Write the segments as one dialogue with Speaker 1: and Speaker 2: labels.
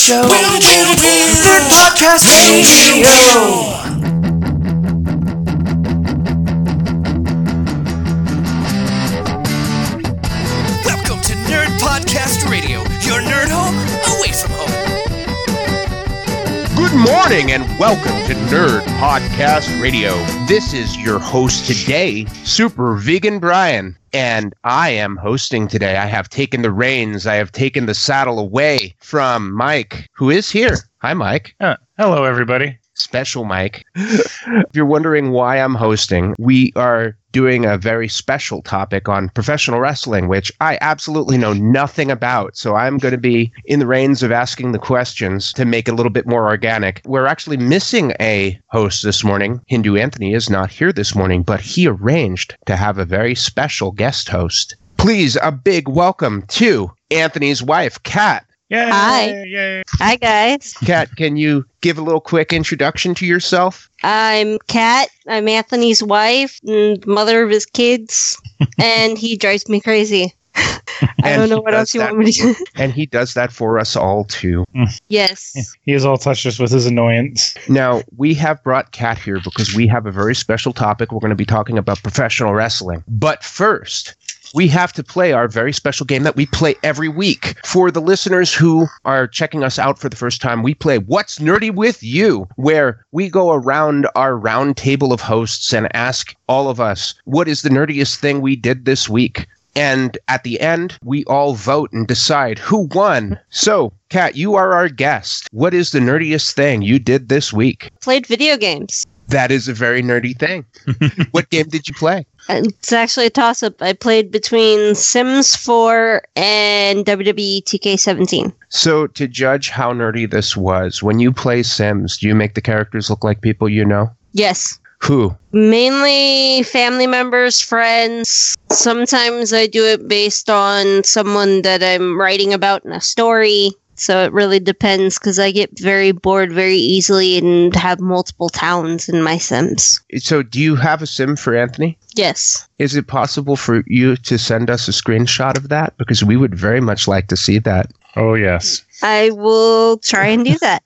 Speaker 1: show. Nerd Podcast Radio.
Speaker 2: Morning and welcome to Nerd Podcast Radio. This is your host today, Super Vegan Brian, and I am hosting today. I have taken the reins, I have taken the saddle away from Mike, who is here. Hi, Mike.
Speaker 3: Uh, hello, everybody.
Speaker 2: Special Mike. if you're wondering why I'm hosting, we are doing a very special topic on professional wrestling, which I absolutely know nothing about. So I'm going to be in the reins of asking the questions to make it a little bit more organic. We're actually missing a host this morning. Hindu Anthony is not here this morning, but he arranged to have a very special guest host. Please, a big welcome to Anthony's wife, Kat.
Speaker 3: Yay!
Speaker 4: Hi.
Speaker 3: Yay!
Speaker 4: Hi guys,
Speaker 2: Kat, can you give a little quick introduction to yourself?
Speaker 4: I'm Kat. I'm Anthony's wife and mother of his kids, and he drives me crazy. I don't know what else you
Speaker 2: that
Speaker 4: want me to do.
Speaker 2: And he does that for us all too. Hmm.
Speaker 4: yes.
Speaker 3: He has all touched us with his annoyance.
Speaker 2: Now, we have brought Kat here because we have a very special topic. We're going to be talking about professional wrestling. But first, we have to play our very special game that we play every week. For the listeners who are checking us out for the first time, we play What's Nerdy with You, where we go around our round table of hosts and ask all of us, what is the nerdiest thing we did this week? And at the end, we all vote and decide who won. So, Kat, you are our guest. What is the nerdiest thing you did this week?
Speaker 4: Played video games.
Speaker 2: That is a very nerdy thing. what game did you play?
Speaker 4: It's actually a toss up. I played between Sims 4 and WWE 2K17.
Speaker 2: So, to judge how nerdy this was, when you play Sims, do you make the characters look like people you know?
Speaker 4: Yes.
Speaker 2: Who?
Speaker 4: Mainly family members, friends. Sometimes I do it based on someone that I'm writing about in a story. So it really depends because I get very bored very easily and have multiple towns in my Sims.
Speaker 2: So, do you have a sim for Anthony?
Speaker 4: Yes.
Speaker 2: Is it possible for you to send us a screenshot of that? Because we would very much like to see that.
Speaker 3: Oh yes.
Speaker 4: I will try and do that.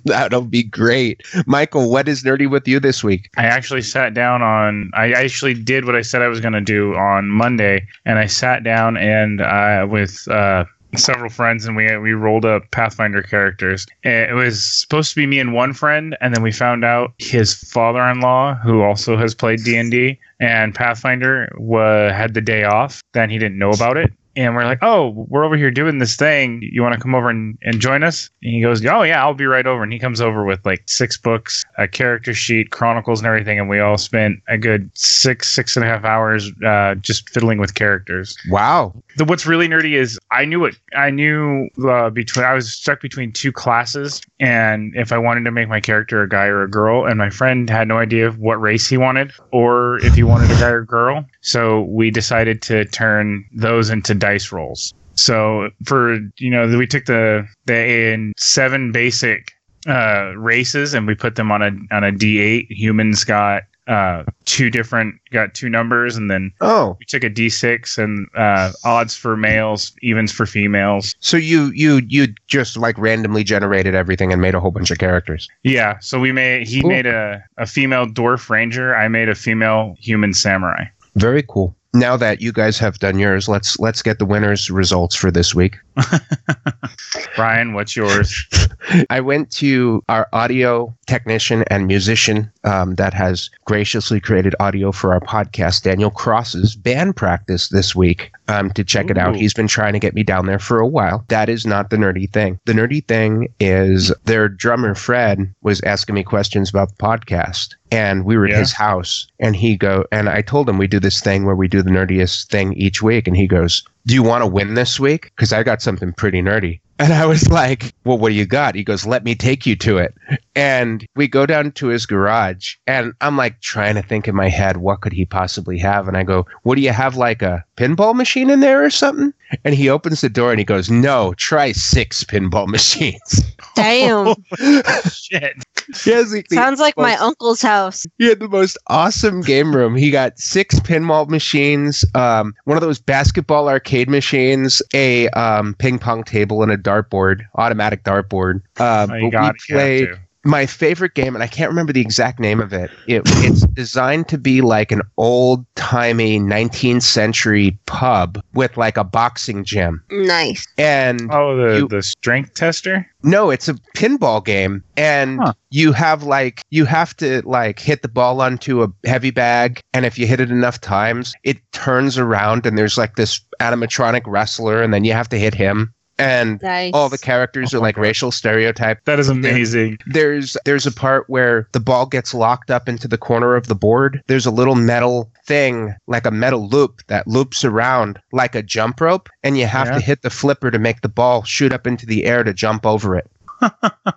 Speaker 2: That'll be great. Michael, what is nerdy with you this week?
Speaker 3: I actually sat down on. I actually did what I said I was going to do on Monday, and I sat down and uh, with. Uh, Several friends and we we rolled up Pathfinder characters. It was supposed to be me and one friend, and then we found out his father-in-law, who also has played D and D and Pathfinder, wa- had the day off. Then he didn't know about it, and we're like, "Oh, we're over here doing this thing. You want to come over and, and join us?" And he goes, "Oh yeah, I'll be right over." And he comes over with like six books, a character sheet, chronicles, and everything. And we all spent a good six six and a half hours uh, just fiddling with characters.
Speaker 2: Wow.
Speaker 3: The, what's really nerdy is I knew it. I knew uh, between I was stuck between two classes, and if I wanted to make my character a guy or a girl, and my friend had no idea what race he wanted or if he wanted a guy or girl, so we decided to turn those into dice rolls. So for you know, we took the the in seven basic uh, races and we put them on a on a D8. Humans got uh, two different got two numbers, and then
Speaker 2: Oh,
Speaker 3: we took a d6 and uh, odds for males, evens for females.
Speaker 2: so you you you just like randomly generated everything and made a whole bunch of characters.
Speaker 3: Yeah, so we made he
Speaker 2: Cool.
Speaker 3: made a, a female dwarf ranger. I made a female human samurai.
Speaker 2: Very cool. Now that you guys have done yours, let's let's get the winners' results for this week.
Speaker 3: Brian, what's yours?
Speaker 2: I went to our audio technician and musician um, that has graciously created audio for our podcast, Daniel Cross's band practice this week um, to check it out. He's been trying to get me down there for a while. That is not the nerdy thing. The nerdy thing is their drummer, Fred, was asking me questions about the podcast. And we were at his house, and he go, and I told him we do this thing where we do the nerdiest thing each week, and he goes, "Do you want to win this week? Because I got something pretty nerdy." And I was like, Well, what do you got? He goes, Let me take you to it. And we go down to his garage, and I'm like trying to think in my head, what could he possibly have? And I go, What do you have, like a pinball machine in there or something? And he opens the door and he goes, No, try six pinball machines.
Speaker 4: Damn.
Speaker 3: Oh, shit.
Speaker 2: He has like
Speaker 4: Sounds like my uncle's house.
Speaker 2: He had the most awesome game room. He got six pinball machines, um, one of those basketball arcade machines, a um, ping pong table, and a dartboard, automatic dartboard. Uh,
Speaker 3: Oh, you got
Speaker 2: we played
Speaker 3: to.
Speaker 2: My favorite game, and I can't remember the exact name of it. it it's designed to be like an old timey 19th century pub with like a boxing gym.
Speaker 4: Nice.
Speaker 2: And
Speaker 3: Oh, the
Speaker 2: You-
Speaker 3: the strength tester.
Speaker 2: no, it's a pinball game, and
Speaker 3: Huh.
Speaker 2: you have like you have to like hit the ball onto a heavy bag, and if you hit it enough times, it turns around, and there's like this animatronic wrestler, and then you have to hit him, and
Speaker 4: Nice.
Speaker 2: all the characters are like racial stereotype.
Speaker 3: That is amazing.
Speaker 2: There's there's a part where the ball gets locked up into the corner of the board. There's a little metal thing, like a metal loop that loops around like a jump rope, and you have
Speaker 3: Yeah.
Speaker 2: to hit the flipper to make the ball shoot up into the air to jump over it.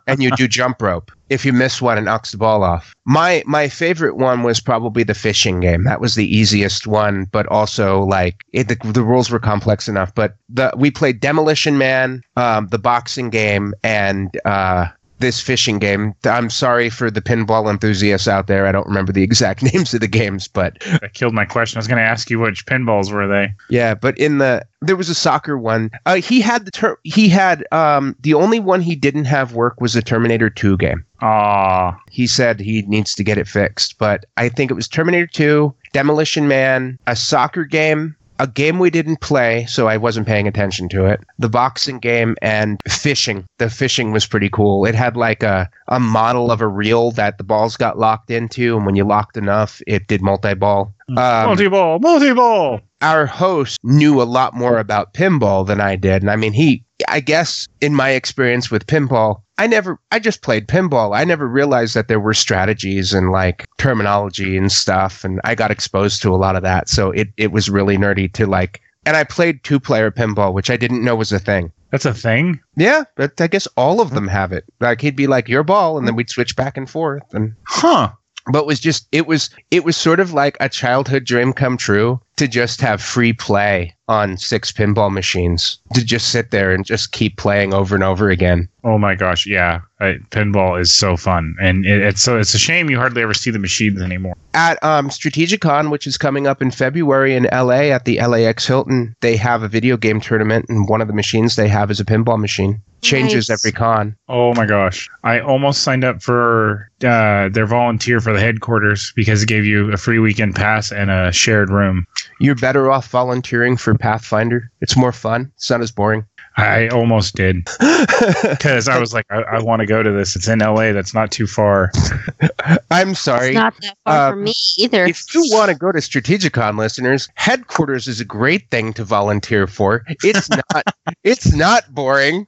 Speaker 2: And you do jump rope. If you miss one, it knocks the ball off. My my favorite one was probably the fishing game. That was the easiest one, but also like it, the, the rules were complex enough. But the we played Demolition Man, um, the boxing game, and uh, this fishing game. I'm sorry for the pinball enthusiasts out there. I don't remember the exact names of the games, but
Speaker 3: I killed my question. I was going to ask you which pinballs were they.
Speaker 2: yeah, but in the there was a soccer one. Uh, he had the ter- he had um the only one he didn't have work was a Terminator 2 game.
Speaker 3: Ah,
Speaker 2: He said he needs to get it fixed, but I think it was Terminator 2, Demolition Man, a soccer game, a game we didn't play, so I wasn't paying attention to it. The boxing game and fishing. The fishing was pretty cool. It had like a, a model of a reel that the balls got locked into, and when you locked enough, it did multi ball. Um,
Speaker 3: multi ball, multi ball.
Speaker 2: our host knew a lot more about pinball than I did. And I mean, he, I guess, in my experience with pinball, I never, I just played pinball. I never realized that there were strategies and like terminology and stuff. And I got exposed to a lot of that. So it, it was really nerdy to like, and I played two player pinball, which I didn't know was a thing.
Speaker 3: That's a thing.
Speaker 2: Yeah, but I guess all of them have it. Like he'd be like your ball, and then hmm. we'd switch back and forth. And
Speaker 3: Huh.
Speaker 2: but it was just it was it was sort of like a childhood dream come true to just have free play on six pinball machines to just sit there and just keep playing over and over again
Speaker 3: Oh my gosh, yeah. I, pinball is so fun, and it, it's so it's a shame you hardly ever see the machines anymore.
Speaker 2: at um strategicon which is coming up in february in la at the lax hilton they have a video game tournament and one of the machines they have is a pinball machine changes
Speaker 4: Nice.
Speaker 2: every con
Speaker 3: Oh my gosh, I almost signed up for uh, their volunteer for the headquarters because it gave you a free weekend pass and a shared room.
Speaker 2: You're better off volunteering for pathfinder. It's more fun. It's not as boring
Speaker 3: I almost did because I was like, I, I want to go to this. It's in LA. That's not too far.
Speaker 2: i'm sorry
Speaker 4: It's not that far
Speaker 2: Uh,
Speaker 4: from me either.
Speaker 2: if you want to go to Strategicon, listeners, headquarters is a great thing to volunteer for. It's not. it's not boring.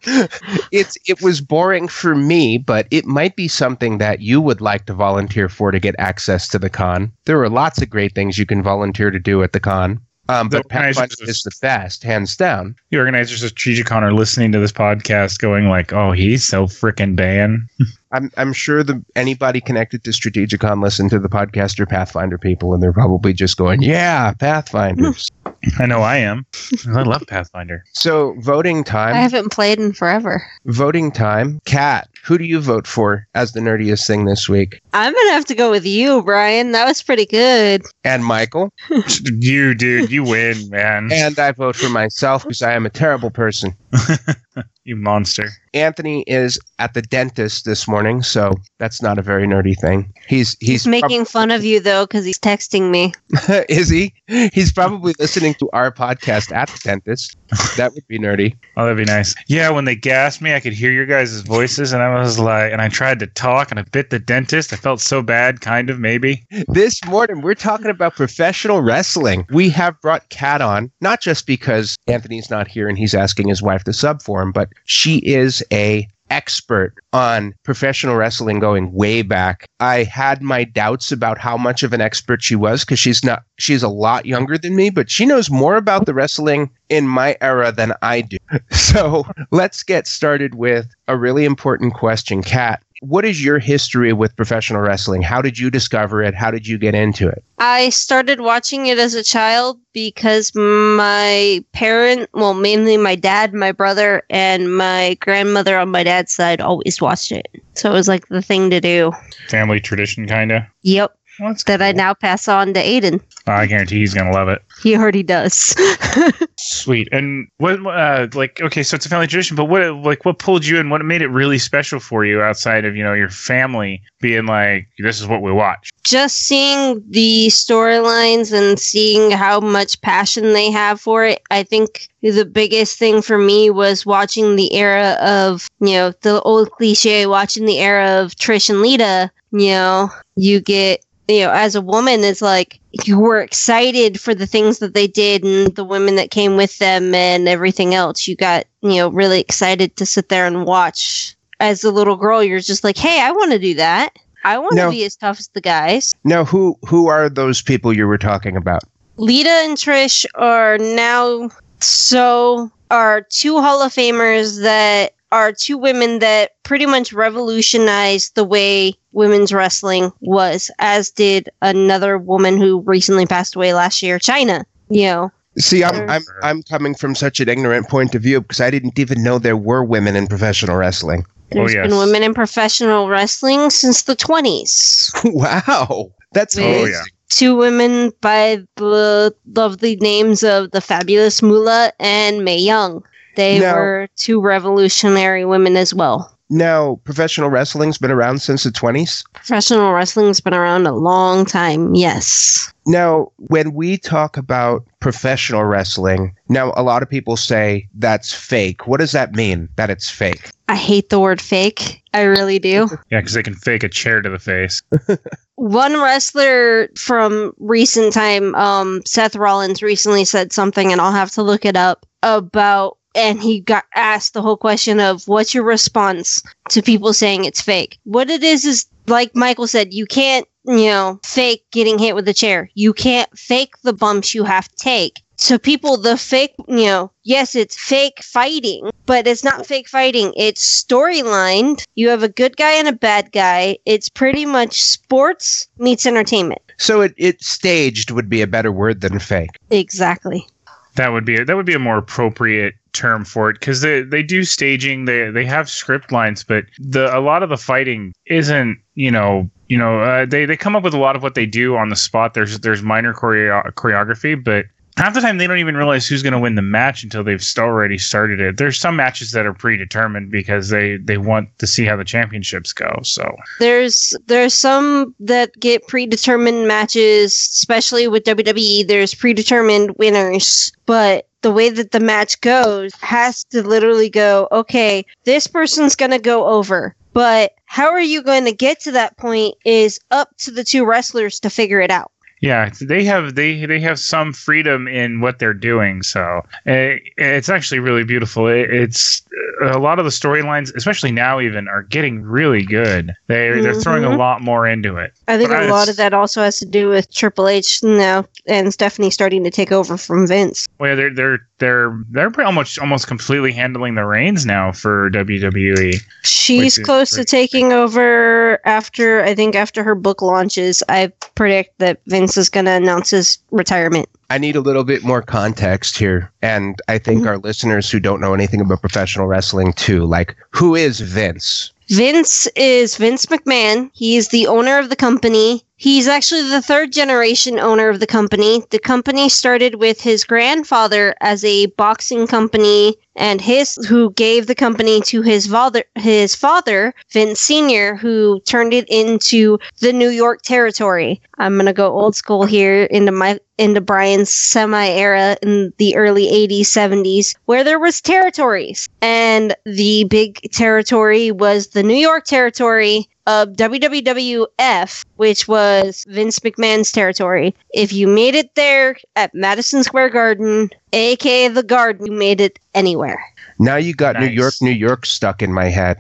Speaker 2: It's it was boring for me, but it might be something that you would like to volunteer for to get access to the con. There are lots of great things you can volunteer to do at the con. Um, but Pathfinder is the best, hands down.
Speaker 3: The organizers of Strategicon are listening to this podcast, going like, "Oh, he's so freaking ban."
Speaker 2: I'm I'm sure the anybody connected to Strategicon listen to the podcast are Pathfinder people, and they're probably just going, "Yeah, Pathfinders."
Speaker 3: I know I am. I love Pathfinder.
Speaker 2: so voting time.
Speaker 4: I haven't played in forever.
Speaker 2: voting time. Kat, who do you vote for as the nerdiest thing this week?
Speaker 4: I'm gonna have to go with you, Brian. That was pretty good.
Speaker 2: And Michael.
Speaker 3: you, dude, you win, man.
Speaker 2: And I vote for myself because I am a terrible person.
Speaker 3: You monster.
Speaker 2: Anthony is at the dentist this morning, so that's not a very nerdy thing. He's
Speaker 4: He's,
Speaker 2: he's,
Speaker 4: making fun of you though, because he's texting me.
Speaker 2: is he? He's probably listening to our podcast at the dentist. That would be nerdy.
Speaker 3: Oh, that'd be nice. Yeah, when they gassed me, I could hear your guys' voices, and I was like, and I tried to talk, and I bit the dentist. I felt so bad, kind of, maybe.
Speaker 2: This morning, we're talking about professional wrestling. We have brought Kat on, not just because Anthony's not here and he's asking his wife to sub for him, but she is a expert on professional wrestling going way back. I had my doubts about how much of an expert she was because she's not she's a lot younger than me, but she knows more about the wrestling in my era than I do. So let's get started with a really important question. Kat, what is your history with professional wrestling? How did you discover it? How did you get into it?
Speaker 4: I started watching it as a child because my parent, well, mainly my dad, my brother, and my grandmother on my dad's side always watched it. So it was like the thing to do.
Speaker 3: Family tradition, kind of.
Speaker 4: Yep.
Speaker 3: Well, that's
Speaker 4: That I now pass on to Aiden.
Speaker 3: I guarantee he's gonna love it.
Speaker 4: He already does.
Speaker 3: Sweet. And what, uh, like, okay, so it's a family tradition, but what, like, what pulled you in? What made it really special for you outside of, you know, your family being like, this is what we watch?
Speaker 4: Just seeing the storylines and seeing how much passion they have for it, I think the biggest thing for me was watching the era of, you know, the old cliche, watching the era of Trish and Lita. You know, you get, you know, as a woman, it's like you were excited for the things that they did and the women that came with them and everything else. You got, you know, really excited to sit there and watch. As a little girl, you're just like, hey, I want to do that. I want to be as tough as the guys.
Speaker 2: Now, who who are those people you were talking about?
Speaker 4: Lita and Trish are now so are two Hall of Famers that are two women that pretty much revolutionized the way women's wrestling was, as did another woman who recently passed away last year, Chyna. You know,
Speaker 2: See, I'm I'm I'm coming from such an ignorant point of view because I didn't even know there were women in professional wrestling.
Speaker 4: there's oh,
Speaker 3: yes.
Speaker 4: been women in professional wrestling since the 20s.
Speaker 2: wow, that's
Speaker 4: Oh,
Speaker 2: amazing.
Speaker 3: yeah.
Speaker 4: Two women by the lovely names of the fabulous Moolah and Mae Young. They
Speaker 2: Now-
Speaker 4: were two revolutionary women as well.
Speaker 2: Now, professional wrestling's been around since the 20s.
Speaker 4: Professional wrestling's been around a long time, yes.
Speaker 2: Now, when we talk about professional wrestling, now a lot of people say that's fake. What does that mean that it's fake?
Speaker 4: I hate the word fake. I really do.
Speaker 3: Yeah, because they can fake a chair to the face.
Speaker 4: One wrestler from recent time, um, Seth Rollins, recently said something, and I'll have to look it up about. And he got asked the whole question of what's your response to people saying it's fake? What it is is like Michael said, you can't, you know, fake getting hit with a chair. You can't fake the bumps you have to take. So people, the fake, you know, yes, it's fake fighting, but it's not fake fighting. It's storylined. You have a good guy and a bad guy. It's pretty much sports meets entertainment.
Speaker 2: So it, it staged would be a better word than fake.
Speaker 4: Exactly.
Speaker 3: That would be that would be a more appropriate term for it because they they do staging. They they have script lines, but the a lot of the fighting isn't you know you know uh, they they come up with a lot of what they do on the spot. There's there's minor choreo- choreography, but half the time they don't even realize who's going to win the match until they've already started it. There's some matches that are predetermined because they they want to see how the championships go. So
Speaker 4: There's there's some that get predetermined matches, especially with WWE. There's predetermined winners, but the way that the match goes has to literally go. Okay, this person's gonna go over, but how are you going to get to that point? Is up to the two wrestlers to figure it out.
Speaker 3: Yeah, they have they they have some freedom in what they're doing, so eh, it's actually really beautiful. It, it's a lot of the storylines, especially now, even are getting really good. They they're throwing a
Speaker 4: Mhm.
Speaker 3: lot more into it.
Speaker 4: I think
Speaker 3: But
Speaker 4: a lot of that also has to do with Triple H now and Stephanie starting to take over from Vince.
Speaker 3: Well, yeah, they're they're they're they're pretty almost almost completely handling the reins now for. WWE.
Speaker 4: She's close to taking over after I think after her book launches. I predict that Vince is going to announce his retirement.
Speaker 2: I need a little bit more context here. And I think
Speaker 4: Mhm.
Speaker 2: our listeners who don't know anything about professional wrestling too, like, who is Vince?
Speaker 4: Vince is Vince McMahon. He's the owner of the company. He's actually the third generation owner of the company. The company started with his grandfather as a boxing company and his who gave the company to his father his father, Vince Sr., who turned it into the New York territory. I'm gonna go old school here into my into Brian's semi era in the early 80s, 70s, where there was territories. And the big territory was the New York territory of WWF, which was Vince McMahon's territory. If you made it there at Madison Square Garden, aka the Garden, you made it anywhere.
Speaker 2: Now you got New York, New York stuck in my head.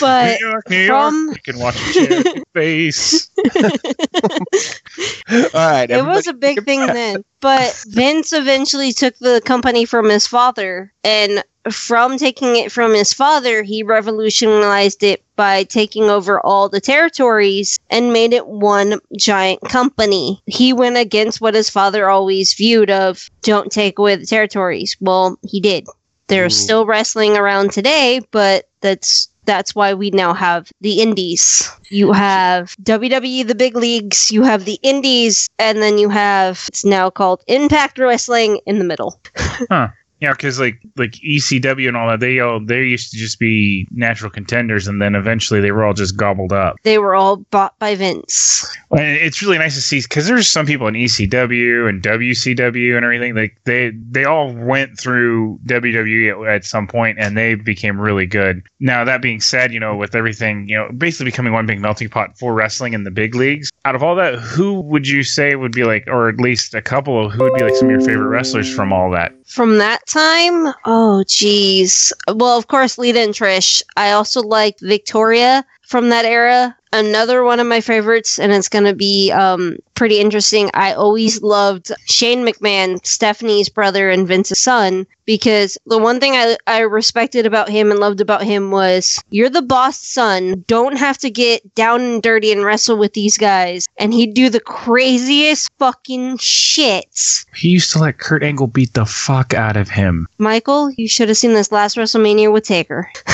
Speaker 4: But
Speaker 3: New York, New
Speaker 4: from-
Speaker 3: York. You can watch a face.
Speaker 2: All right.
Speaker 4: it was a big thing then. But Vince eventually took the company from his father, and from taking it from his father, he revolutionized it by taking over all the territories and made it one giant company. He went against what his father always viewed of don't take away the territories. Well, he did. There's
Speaker 2: Ooh.
Speaker 4: still wrestling around today, but that's that's why we now have the indies. You have WWE, the big leagues, you have the indies, and then you have it's now called Impact Wrestling in the middle.
Speaker 3: Yeah, because like like ECW and all that, they all they used to just be natural contenders, and then eventually they were all just gobbled up.
Speaker 4: They were all bought by Vince.
Speaker 3: And it's really nice to see because there's some people in ECW and WCW and everything. Like they they all went through WWE at, at some point, and they became really good. Now that being said, you know, with everything, you know, basically becoming one big melting pot for wrestling in the big leagues. Out of all that, who would you say would be like, or at least a couple of who would be like some of your favorite wrestlers from all that?
Speaker 4: From that time, oh geez. Well, of course, Lita and Trish. I also liked Victoria from that era. Another one of my favorites, and it's going to be um, pretty interesting. I always loved Shane McMahon, Stephanie's brother and Vince's son, because the one thing I, I respected about him and loved about him was you're the boss son. Don't have to get down and dirty and wrestle with these guys. And he'd do the craziest fucking shit.
Speaker 3: He used to let Kurt Angle beat the fuck out of him.
Speaker 4: Michael, you should have seen this last WrestleMania with Taker.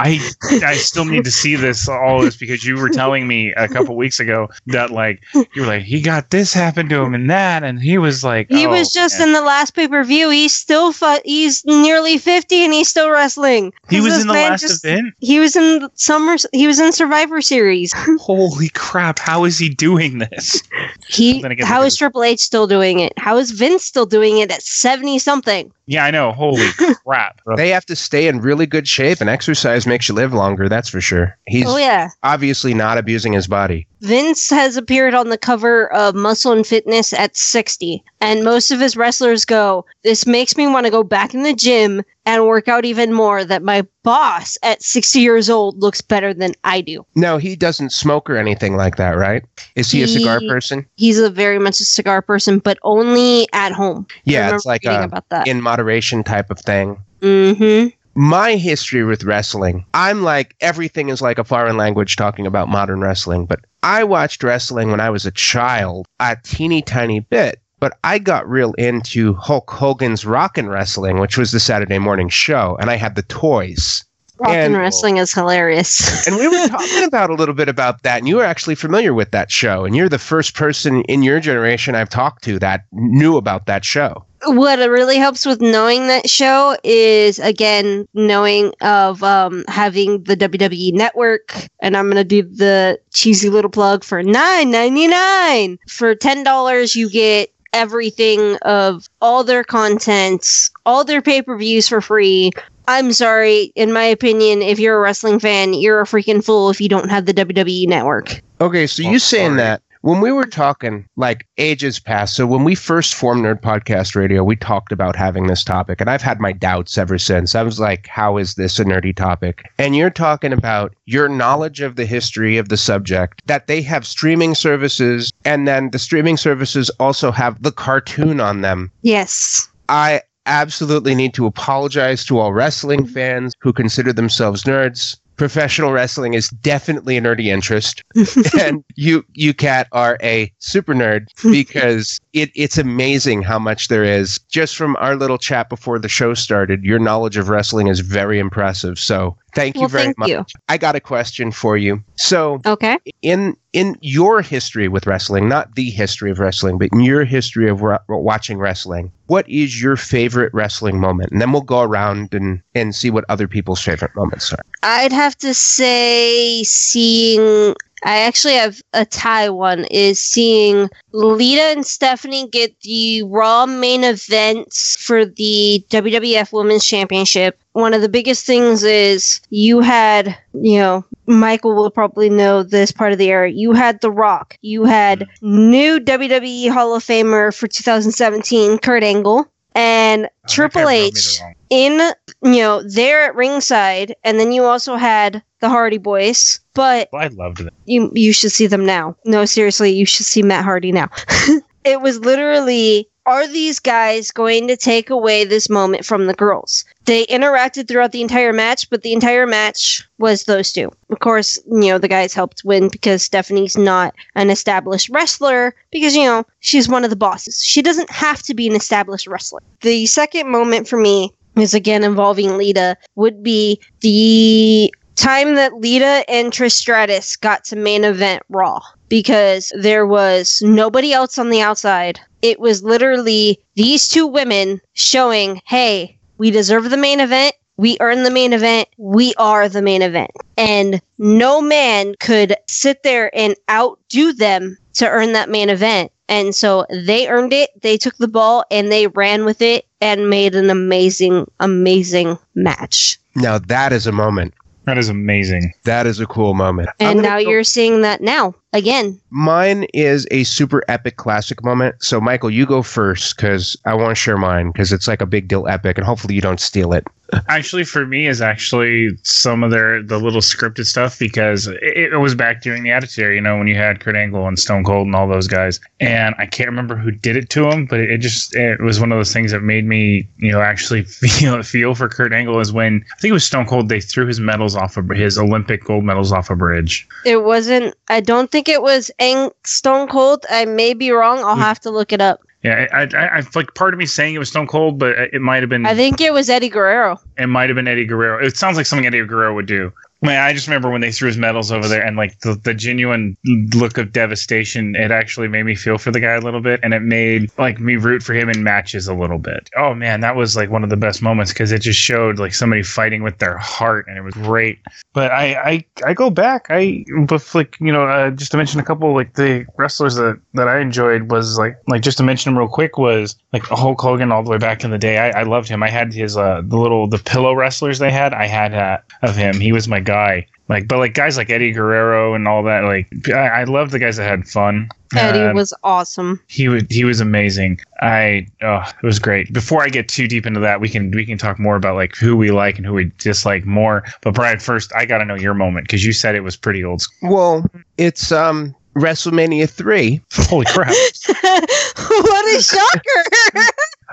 Speaker 3: I I still need to see this all this because you were telling me a couple weeks ago that like you were like he got this happened to him and that and he was like
Speaker 4: He
Speaker 3: oh,
Speaker 4: was just
Speaker 3: man.
Speaker 4: in the last pay per view. He's still fu- he's nearly fifty and he's still wrestling.
Speaker 3: He was in the last
Speaker 4: just-
Speaker 3: event.
Speaker 4: He was in summer. He was in Survivor Series.
Speaker 3: Holy crap! How is he doing this?
Speaker 4: He. How is Triple H still doing it? How is Vince still doing it at seventy something?
Speaker 3: Yeah, I know. Holy crap!
Speaker 2: They have to stay in really good shape, and exercise makes you live longer. That's for sure. He's
Speaker 4: oh yeah.
Speaker 2: obviously not abusing his body.
Speaker 4: Vince has appeared on the cover of Muscle and Fitness at 60, and most of his wrestlers go, This makes me want to go back in the gym and work out even more. That my boss at 60 years old looks better than I do.
Speaker 2: No, he doesn't smoke or anything like that, right? Is he a cigar person?
Speaker 4: He's a very much a cigar person, but only at home.
Speaker 2: Yeah, it's like a
Speaker 4: that.
Speaker 2: in moderation type of thing.
Speaker 4: mm-hmm.
Speaker 2: my history with wrestling, I'm like everything is like a foreign language talking about modern wrestling, but I watched wrestling when I was a child, a teeny tiny bit. But I got real into Hulk Hogan's Rock 'n' Wrestling, which was the Saturday morning show, and I had the toys.
Speaker 4: Rock and
Speaker 2: And-
Speaker 4: wrestling is hilarious.
Speaker 2: And we were talking about a little bit about that, and you were actually familiar with that show, and you're the first person in your generation I've talked to that knew about that show.
Speaker 4: what it really helps with knowing that show is again knowing of um, having the WWE network, and I'm gonna do the cheesy little plug for nine ninety nine. For ten dollars, you get everything of all their contents, all their pay per views for free. I'm sorry, in my opinion, if you're a wrestling fan, you're a freaking fool if you don't have the WWE network.
Speaker 2: Okay, so
Speaker 3: Oh,
Speaker 2: you saying
Speaker 3: sorry.
Speaker 2: that when we were talking like ages past, so when we first formed Nerd Podcast Radio, we talked about having this topic, and I've had my doubts ever since. I was like, how is this a nerdy topic? And you're talking about your knowledge of the history of the subject, that they have streaming services, and then the streaming services also have the cartoon on them.
Speaker 4: Yes.
Speaker 2: I absolutely need to apologize to all wrestling fans who consider themselves nerds. Professional wrestling is definitely a nerdy interest, and you, you Kat, are a super nerd because it, it's amazing how much there is. Just from our little chat before the show started, your knowledge of wrestling is very impressive. So thank you
Speaker 4: Well,
Speaker 2: very
Speaker 4: thank
Speaker 2: much.
Speaker 4: you.
Speaker 2: I got a question for you. So
Speaker 4: Okay.
Speaker 2: in in your history with wrestling, not the history of wrestling, but in your history of re- watching wrestling, what is your favorite wrestling moment? And then we'll go around and and see what other people's favorite moments are.
Speaker 4: I'd have to say seeing I actually have a tie one is seeing Lita and Stephanie get the Raw main events for the WWF Women's Championship. One of the biggest things is you had, you know, Michael will probably know this part of the era. You had The Rock. You had new WWE Hall of Famer for 2017, Kurt Angle. And
Speaker 3: Oh,
Speaker 4: Triple
Speaker 3: guy rubbed me
Speaker 4: H in you know, they're at ringside, and then you also had the Hardy Boys, but
Speaker 3: I loved them.
Speaker 4: you you should see them now. No, seriously, you should see Matt Hardy now. it was literally are these guys going to take away this moment from the girls? They interacted throughout the entire match, but the entire match was those two. Of course, you know, the guys helped win because Stephanie's not an established wrestler because, you know, she's one of the bosses. She doesn't have to be an established wrestler. The second moment for me is again involving Lita would be the time that Lita and Trish Stratus got to main event Raw because there was nobody else on the outside. It was literally these two women showing, hey, we deserve the main event. We earn the main event. We are the main event. And no man could sit there and outdo them to earn that main event. And so they earned it. They took the ball and they ran with it and made an amazing, amazing match.
Speaker 2: Now that is a moment.
Speaker 3: That is amazing.
Speaker 2: That is a cool moment.
Speaker 4: And now
Speaker 2: go-
Speaker 4: you're seeing that now again.
Speaker 2: Mine is a super epic classic moment. So, Michael, you go first because I want to share mine because it's like a big deal epic, and hopefully you don't steal it.
Speaker 3: Actually, for me, is actually some of their the little scripted stuff because it, it was back during the Attitude Era, you know, when you had Kurt Angle and Stone Cold and all those guys. And I can't remember who did it to him, but it, it just it was one of those things that made me, you know, actually feel feel for Kurt Angle. Is when I think it was Stone Cold, they threw his medals off of his Olympic gold medals off a bridge.
Speaker 4: It wasn't, I don't think it was Ang- Stone Cold. I may be wrong. I'll
Speaker 3: Hmm.
Speaker 4: have to look it up.
Speaker 3: Yeah, I, I, I like part of me saying it was Stone Cold, but it might have been
Speaker 4: I think it was Eddie Guerrero.
Speaker 3: it might have been Eddie Guerrero. It sounds like something Eddie Guerrero would do. Man, I just remember when they threw his medals over there and like the, the genuine look of devastation, it actually made me feel for the guy a little bit and it made like me root for him in matches a little bit. Oh man, that was like one of the best moments because it just showed like somebody fighting with their heart and it was great. But I I, I go back. I with like you know uh, just to mention a couple like the wrestlers that that I enjoyed was like like just to mention them real quick was like Hulk Hogan all the way back in the day. I, I loved him. I had his uh the little the pillow wrestlers they had. I had uh, of him. He was my guy. Like, but like guys like Eddie Guerrero and all that. Like, I, I loved the guys that had fun.
Speaker 4: Eddie
Speaker 3: Um,
Speaker 4: was awesome.
Speaker 3: he was he was amazing. I oh, it was great. Before I get too deep into that, we can we can talk more about like who we like and who we dislike more. But Brian, first I got to know your moment because you said it was pretty old. school.
Speaker 2: Well, it's um WrestleMania three.
Speaker 3: Holy crap!
Speaker 4: what a shocker!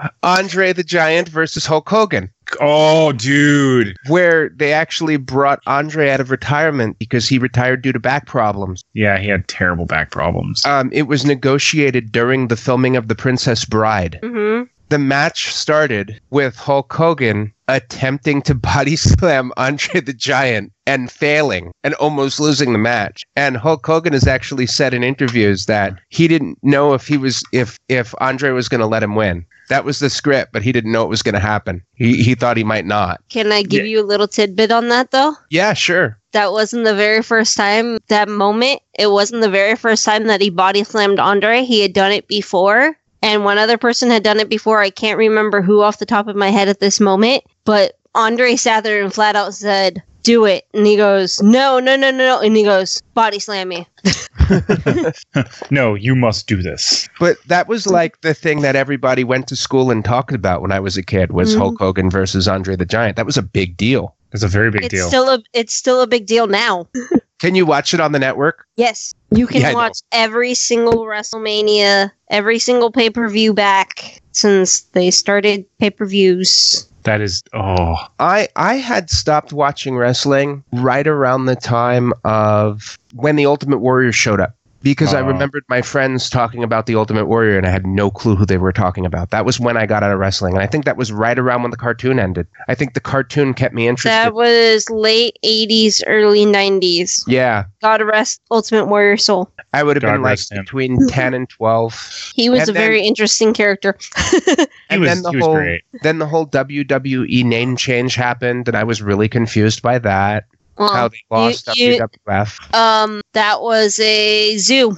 Speaker 2: Andre the Giant versus Hulk Hogan,
Speaker 3: oh, dude.
Speaker 2: where they actually brought Andre out of retirement because he retired due to back problems.
Speaker 3: Yeah, he had terrible back problems.
Speaker 2: Um, it was negotiated during the filming of The Princess Bride.
Speaker 4: hmm
Speaker 2: The match started with Hulk Hogan attempting to body slam Andre the Giant and failing and almost losing the match. And Hulk Hogan has actually said in interviews that he didn't know if he was if if Andre was going to let him win. That was the script, but he didn't know it was going to happen. He he thought he might not.
Speaker 4: Can I give
Speaker 3: Yeah.
Speaker 4: you a little tidbit on that though?
Speaker 2: Yeah, sure.
Speaker 4: That wasn't the very first time that moment. It wasn't the very first time that he body slammed Andre. He had done it before. And one other person had done it before. I can't remember who off the top of my head at this moment. But Andre sat there and flat out said, Do it. And he goes, No, no, no, no, no. And he goes, Body slam me.
Speaker 3: no, you must do this.
Speaker 2: But that was like the thing that everybody went to school and talked about when I was a kid was
Speaker 4: Mhm.
Speaker 2: Hulk Hogan versus Andre the Giant. That was a big deal.
Speaker 3: It's a very big
Speaker 4: it's
Speaker 3: deal.
Speaker 4: still a it's still a big deal now.
Speaker 2: Can you watch it on the network?
Speaker 4: Yes. You can
Speaker 2: Yeah,
Speaker 4: watch every single WrestleMania, every single pay per view back since they started pay per views.
Speaker 3: that is oh
Speaker 2: I I had stopped watching wrestling right around the time of when the Ultimate Warrior showed up because I
Speaker 3: Oh.
Speaker 2: remembered my friends talking about the Ultimate Warrior and I had no clue who they were talking about. That was when I got out of wrestling and I think that was right around when the cartoon ended. I think the cartoon kept me interested.
Speaker 4: That was late 80s, early 90s.
Speaker 2: yeah,
Speaker 4: God rest Ultimate Warrior Soul.
Speaker 2: I would have
Speaker 3: God
Speaker 2: been like
Speaker 3: him.
Speaker 2: between 10 and 12.
Speaker 4: He was
Speaker 2: And
Speaker 4: a
Speaker 2: then-
Speaker 4: very interesting character.
Speaker 3: he
Speaker 2: And
Speaker 3: was
Speaker 2: then the whole-
Speaker 3: great.
Speaker 2: Then the whole WWE name change happened and I was really confused by that. How they lost
Speaker 4: you- you- um, that was a zoo.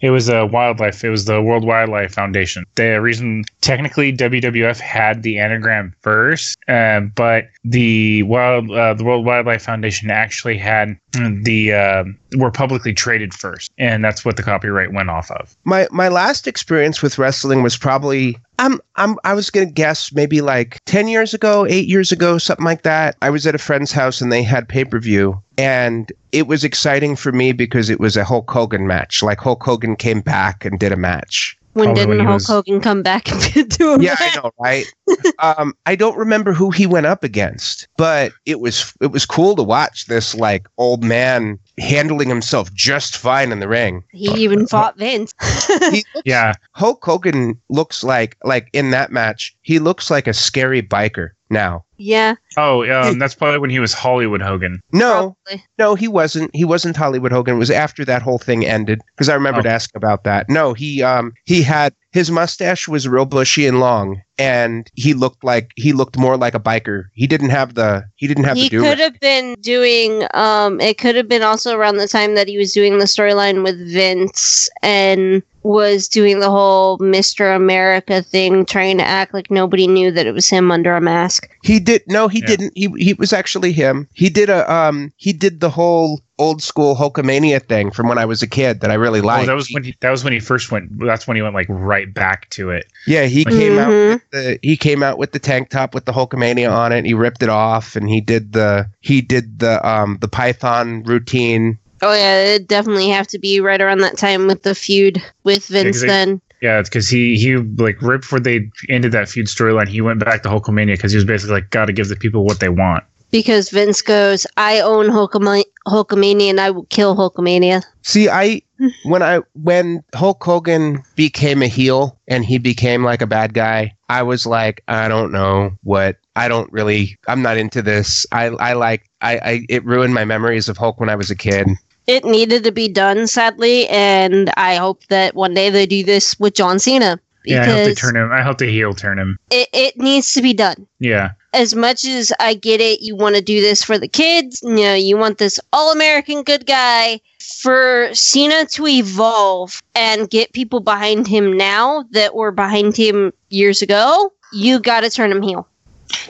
Speaker 3: It was a wildlife. It was the World Wildlife Foundation. The reason, technically, WWF had the anagram first, uh, but the wild, uh, the World Wildlife Foundation actually had the uh, were publicly traded first, and that's what the copyright went off of.
Speaker 2: My my last experience with wrestling was probably I'm I'm I was gonna guess maybe like ten years ago, eight years ago, something like that. I was at a friend's house and they had pay per view, and it was exciting for me because it was a Hulk Hogan match. Like Hulk Hogan came back and did a match.
Speaker 4: When
Speaker 3: Probably
Speaker 4: didn't
Speaker 3: when
Speaker 4: Hulk
Speaker 3: was-
Speaker 4: Hogan come back and do a
Speaker 2: Yeah, I know, right? um, I don't remember who he went up against, but it was it was cool to watch this like old man handling himself just fine in the ring.
Speaker 4: He even fought Vince.
Speaker 2: He
Speaker 3: Yeah,
Speaker 2: Hulk Hogan looks like like in that match, he looks like a scary biker now.
Speaker 4: Yeah,
Speaker 3: Oh, um, that's probably when he was Hollywood Hogan.
Speaker 2: No,
Speaker 4: probably.
Speaker 2: no, he wasn't. He wasn't Hollywood Hogan. It was after that whole thing ended because I remembered
Speaker 3: Oh.
Speaker 2: asking about that. No, he um he had his mustache was real bushy and long, and he looked like he looked more like a biker. He didn't have the he didn't have
Speaker 4: He
Speaker 2: the do
Speaker 4: could have been doing. Um, it could have been also around the time that he was doing the storyline with Vince and was doing the whole Mr. America thing, trying to act like nobody knew that it was him under a mask.
Speaker 2: He did no, he
Speaker 3: Yeah.
Speaker 2: didn't. He he was actually him. He did a um he did the whole old school Hulkamania thing from when I was a kid that I really
Speaker 3: Oh,
Speaker 2: liked.
Speaker 3: that was when he, that was when he first went. That's when he went like right back to it.
Speaker 2: yeah, he came out
Speaker 4: Mhm.
Speaker 2: with the he came out with the tank top with the Hulkamania on it. He ripped it off and he did the he did the um the Python routine.
Speaker 4: Oh yeah, it definitely have to be right around that time with the feud with Vince.
Speaker 3: they-
Speaker 4: then
Speaker 3: Yeah, it's because he he like right before they ended that feud storyline, he went back to Hulkamania because he was basically like, got to give the people what they want.
Speaker 4: because Vince goes, "I own Hulkama- Hulkamania and I will kill Hulkamania."
Speaker 2: See, I hmm. when I when Hulk Hogan became a heel and he became like a bad guy, I was like, I don't know what I don't really I'm not into this. I I like I, I it ruined my memories of Hulk when I was a kid.
Speaker 4: It needed to be done, sadly, and I hope that one day they do this with John Cena
Speaker 3: Yeah, I hope they turn him. I hope they heel turn him.
Speaker 4: it, it needs to be done.
Speaker 3: Yeah,
Speaker 4: As much as I get it, you want to do this for the kids, you know, you want this all American good guy. For Cena to evolve and get people behind him now that were behind him years ago, you got to turn him heel.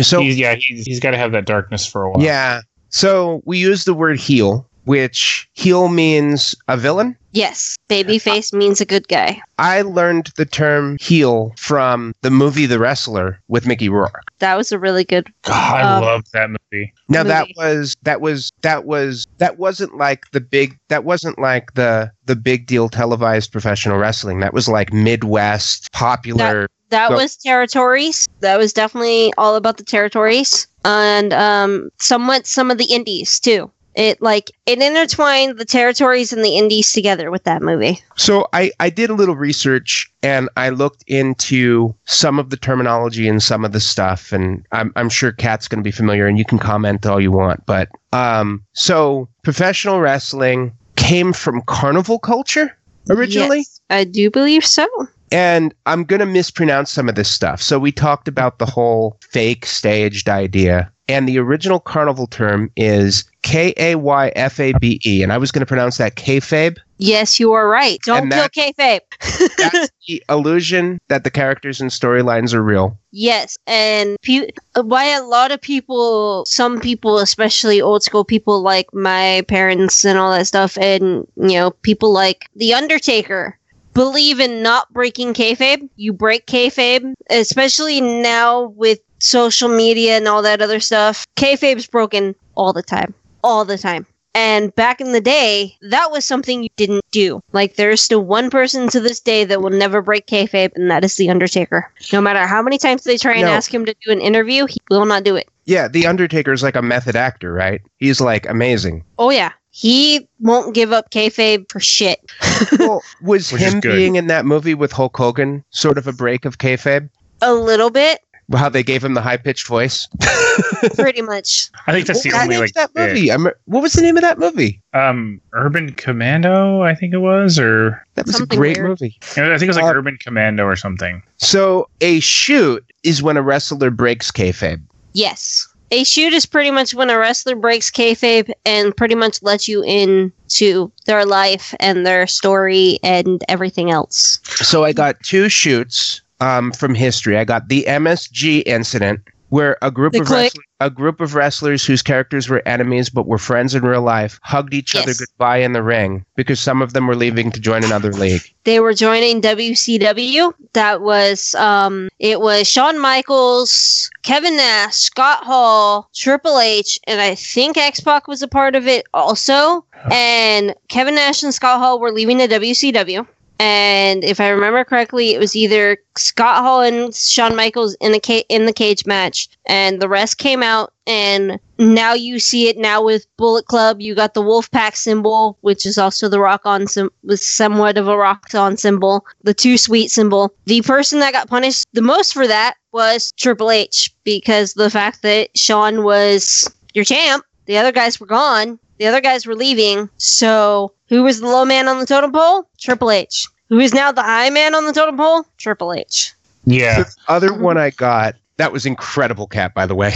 Speaker 2: So
Speaker 3: he's, yeah, he's, he's got to have that darkness for a while.
Speaker 2: yeah. So we use the word heel, which heel means a villain.
Speaker 4: Yes, babyface means a good guy.
Speaker 2: I learned the term heel from the movie The Wrestler with Mickey Rourke.
Speaker 4: That was a really good.
Speaker 3: God, I
Speaker 4: Um,
Speaker 3: love that movie.
Speaker 2: Now that was that was that was that wasn't like the big that wasn't like the the big deal televised professional wrestling. That was like Midwest popular.
Speaker 4: That
Speaker 2: Go.
Speaker 4: was territories. That was definitely all about the territories and um, somewhat some of the indies too. It like it intertwined the territories and the indies together with that movie.
Speaker 2: So I I did a little research and I looked into some of the terminology and some of the stuff and I'm I'm sure Kat's going to be familiar and you can comment all you want, but um so professional wrestling came from carnival culture originally.
Speaker 4: Yes, I do believe so.
Speaker 2: And I'm going to mispronounce some of this stuff. So we talked about the whole fake staged idea. And the original carnival term is K A Y F A B E. And I was going to pronounce that kayfabe.
Speaker 4: Yes, you are right. Don't kill kayfabe.
Speaker 2: That's the illusion that the characters and storylines are real.
Speaker 4: Yes, and pe- why a lot of people, some people, especially old school people like my parents and all that stuff, and you know, people like The Undertaker, believe in not breaking kayfabe. You break kayfabe, especially now with social media and all that other stuff. Kayfabe's broken all the time, all the time. And back in the day, that was something you didn't do. Like, there's still one person to this day that will never break kayfabe, and that is The Undertaker. No matter how many times they try and
Speaker 2: No.
Speaker 4: ask him to do an interview, he will not do it.
Speaker 2: Yeah, The Undertaker is like a method actor, right? He's like amazing.
Speaker 4: Oh, yeah. He won't give up kayfabe for shit.
Speaker 2: well, was
Speaker 3: Which
Speaker 2: him being in that movie with Hulk Hogan sort of a break of kayfabe?
Speaker 4: A little bit,
Speaker 2: How they gave him the high pitched voice?
Speaker 4: pretty much.
Speaker 3: I think that's the
Speaker 2: what was
Speaker 3: only
Speaker 2: the name
Speaker 3: like
Speaker 2: of that movie? I'm- what was the name of that movie?
Speaker 3: um Urban Commando. I think it was, or
Speaker 2: That was
Speaker 4: Something
Speaker 2: a great
Speaker 4: weird.
Speaker 2: movie.
Speaker 3: I think it was like
Speaker 2: Uh,
Speaker 3: Urban Commando or something.
Speaker 2: So a shoot is when a wrestler breaks kayfabe.
Speaker 4: Yes. A shoot is pretty much when a wrestler breaks kayfabe and pretty much lets you in to their life and their story and everything else.
Speaker 2: So I got two shoots um, from history. I got the MSG incident, where a group
Speaker 4: The
Speaker 2: of wrestlers, a group of wrestlers whose characters were enemies but were friends in real life hugged each other goodbye in the ring because some of them were leaving to join another league.
Speaker 4: They were joining WCW. That was um it was Shawn Michaels, Kevin Nash, Scott Hall, Triple H, and I think X Pac was a part of it also. And Kevin Nash and Scott Hall were leaving the WCW. And if I remember correctly, it was either Scott Hall and Shawn Michaels in the ca- in the cage match, and the rest came out. And now you see it now with Bullet Club. You got the Wolfpack symbol, which is also the Rock On sim- somewhat of a Rock On symbol, the Too Sweet symbol. The person that got punished the most for that was Triple H because the fact that Shawn was your champ, the other guys were gone. The other guys were leaving. So who was the low man on the totem pole? Triple H. Who is now the high man on the totem pole? Triple H.
Speaker 3: Yeah.
Speaker 2: The other one I got that was incredible, Kat. By the way,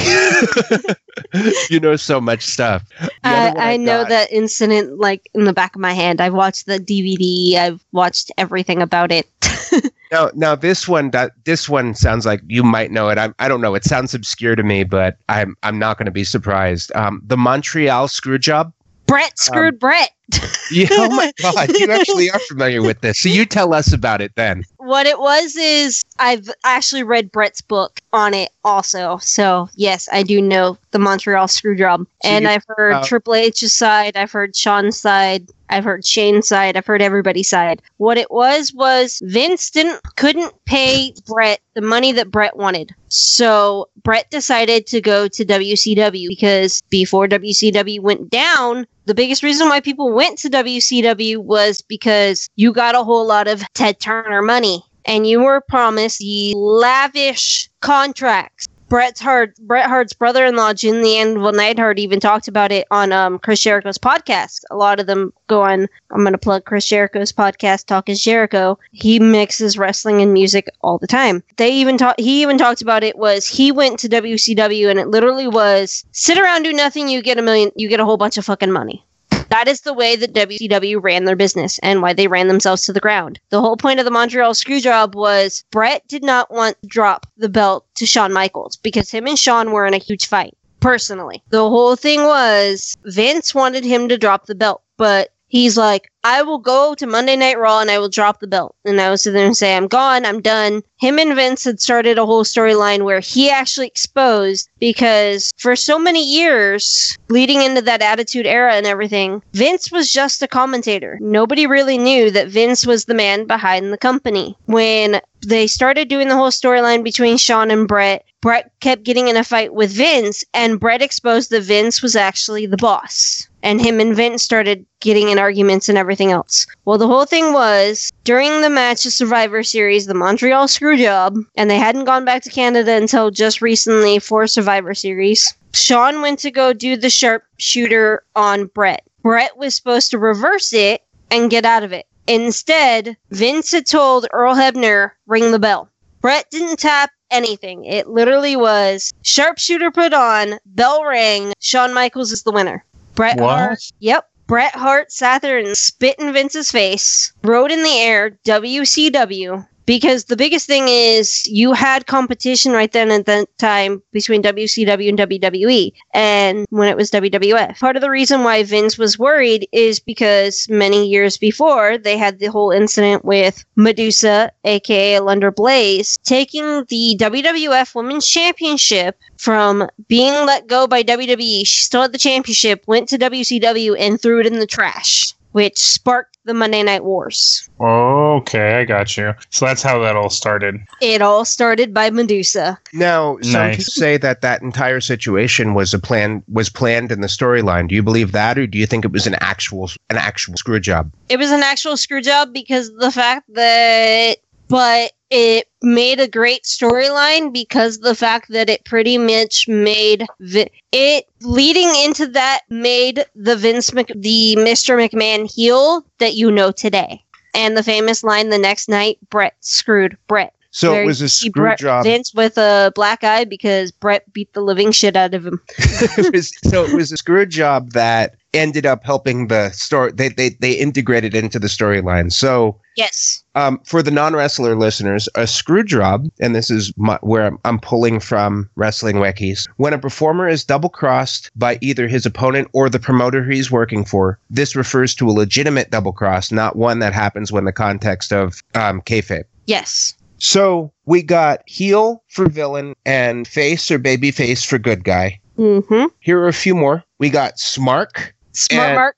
Speaker 2: you know so much stuff. The
Speaker 4: I, I know
Speaker 2: got-
Speaker 4: that incident like in the back of my hand. I've watched the DVD. I've watched everything about it.
Speaker 2: Now, now this one, that this one sounds like you might know it. I, I don't know. It sounds obscure to me, but I'm I'm not going to be surprised. Um, the Montreal screw job.
Speaker 4: Bret screwed Bret.
Speaker 2: Yeah, oh my God, you actually are familiar with this. So you tell us about it then.
Speaker 4: what it was is I've actually read Bret's book on it also. So yes, I do know the Montreal Screwjob,
Speaker 2: So
Speaker 4: and I've heard
Speaker 2: uh,
Speaker 4: Triple H's side, I've heard Shawn's side, I've heard Shane's side, I've heard everybody's side. What it was was Vince didn't couldn't pay Bret the money that Bret wanted, so Bret decided to go to WCW because before WCW went down. The biggest reason why people went to WCW was because you got a whole lot of Ted Turner money and you were promised the lavish contracts. Bret Hart, Bret Hart's brother-in-law, Jim the Anvil Neidhart, even talked about it on um, Chris Jericho's podcast. A lot of them go on. I'm going to plug Chris Jericho's podcast, Talk is Jericho. He mixes wrestling and music all the time. They even talk. He even talked about it. Was he went to WCW and it literally was sit around, do nothing, you get a million, you get a whole bunch of fucking money. That is the way that WCW ran their business and why they ran themselves to the ground. The whole point of the Montreal Screwjob was Bret did not want to drop the belt to Shawn Michaels because him and Shawn were in a huge fight. Personally, the whole thing was Vince wanted him to drop the belt, but he's like, I will go to Monday Night Raw and I will drop the belt. And I was sit there and say, I'm gone, I'm done. Him and Vince had started a whole storyline where he actually exposed because for so many years, leading into that Attitude Era and everything, Vince was just a commentator. Nobody really knew that Vince was the man behind the company. When they started doing the whole storyline between Shawn and Bret, Bret kept getting in a fight with Vince, and Bret exposed that Vince was actually the boss. And him and Vince started getting in arguments and everything else. Well, the whole thing was during the match of Survivor Series, the Montreal Screwjob, and they hadn't gone back to Canada until just recently for Survivor Series. Shawn went to go do the sharpshooter on Bret. Bret was supposed to reverse it and get out of it. Instead, Vince had told Earl Hebner, ring the bell. Bret didn't tap anything. It literally was sharpshooter put on, bell rang, Shawn Michaels is the winner. Bret
Speaker 3: What?
Speaker 4: Hart. Yep. Bret Hart sat there and spit in Vince's face, wrote in the air WCW. Because the biggest thing is you had competition right then at that time between WCW and WWE, and when it was WWF. Part of the reason why Vince was worried is because many years before they had the whole incident with Medusa, aka Alundra Blaze, taking the WWF Women's Championship from being let go by WWE. She still had the championship, went to WCW, and threw it in the trash, which sparked the Monday Night Wars.
Speaker 3: Okay, I got you. So that's how that all started.
Speaker 4: It all started by Medusa.
Speaker 2: Now, some
Speaker 3: Nice.
Speaker 2: people say that that entire situation was a plan was planned in the storyline. Do you believe that, or do you think it was an actual an actual screw job?
Speaker 4: It was an actual screw job because the fact that, but it made a great storyline because the fact that it pretty much made Vi- it leading into that made the Vince Mc, the Mr. McMahon heel that you know today. And the famous line the next night, Bret screwed Bret.
Speaker 2: So it was a screw
Speaker 4: Bret-
Speaker 2: job.
Speaker 4: Vince with a black eye because Bret beat the living shit out of him.
Speaker 2: It was- so it was a screw job that ended up helping the story. They they they integrated into the storyline. So
Speaker 4: Yes.
Speaker 2: um, for the non-wrestler listeners, a screw job, and this is my, where I'm, I'm pulling from wrestling wikis. When a performer is double-crossed by either his opponent or the promoter he's working for, this refers to a legitimate double cross, not one that happens when the context of um, kayfabe.
Speaker 4: Yes.
Speaker 2: So we got heel for villain and face or baby face for good guy.
Speaker 4: Mm-hmm.
Speaker 2: Here are a few more. We got Smark
Speaker 4: Smart
Speaker 2: And-
Speaker 4: mark.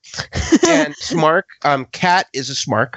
Speaker 2: and Smark. Um, Kat is a Smark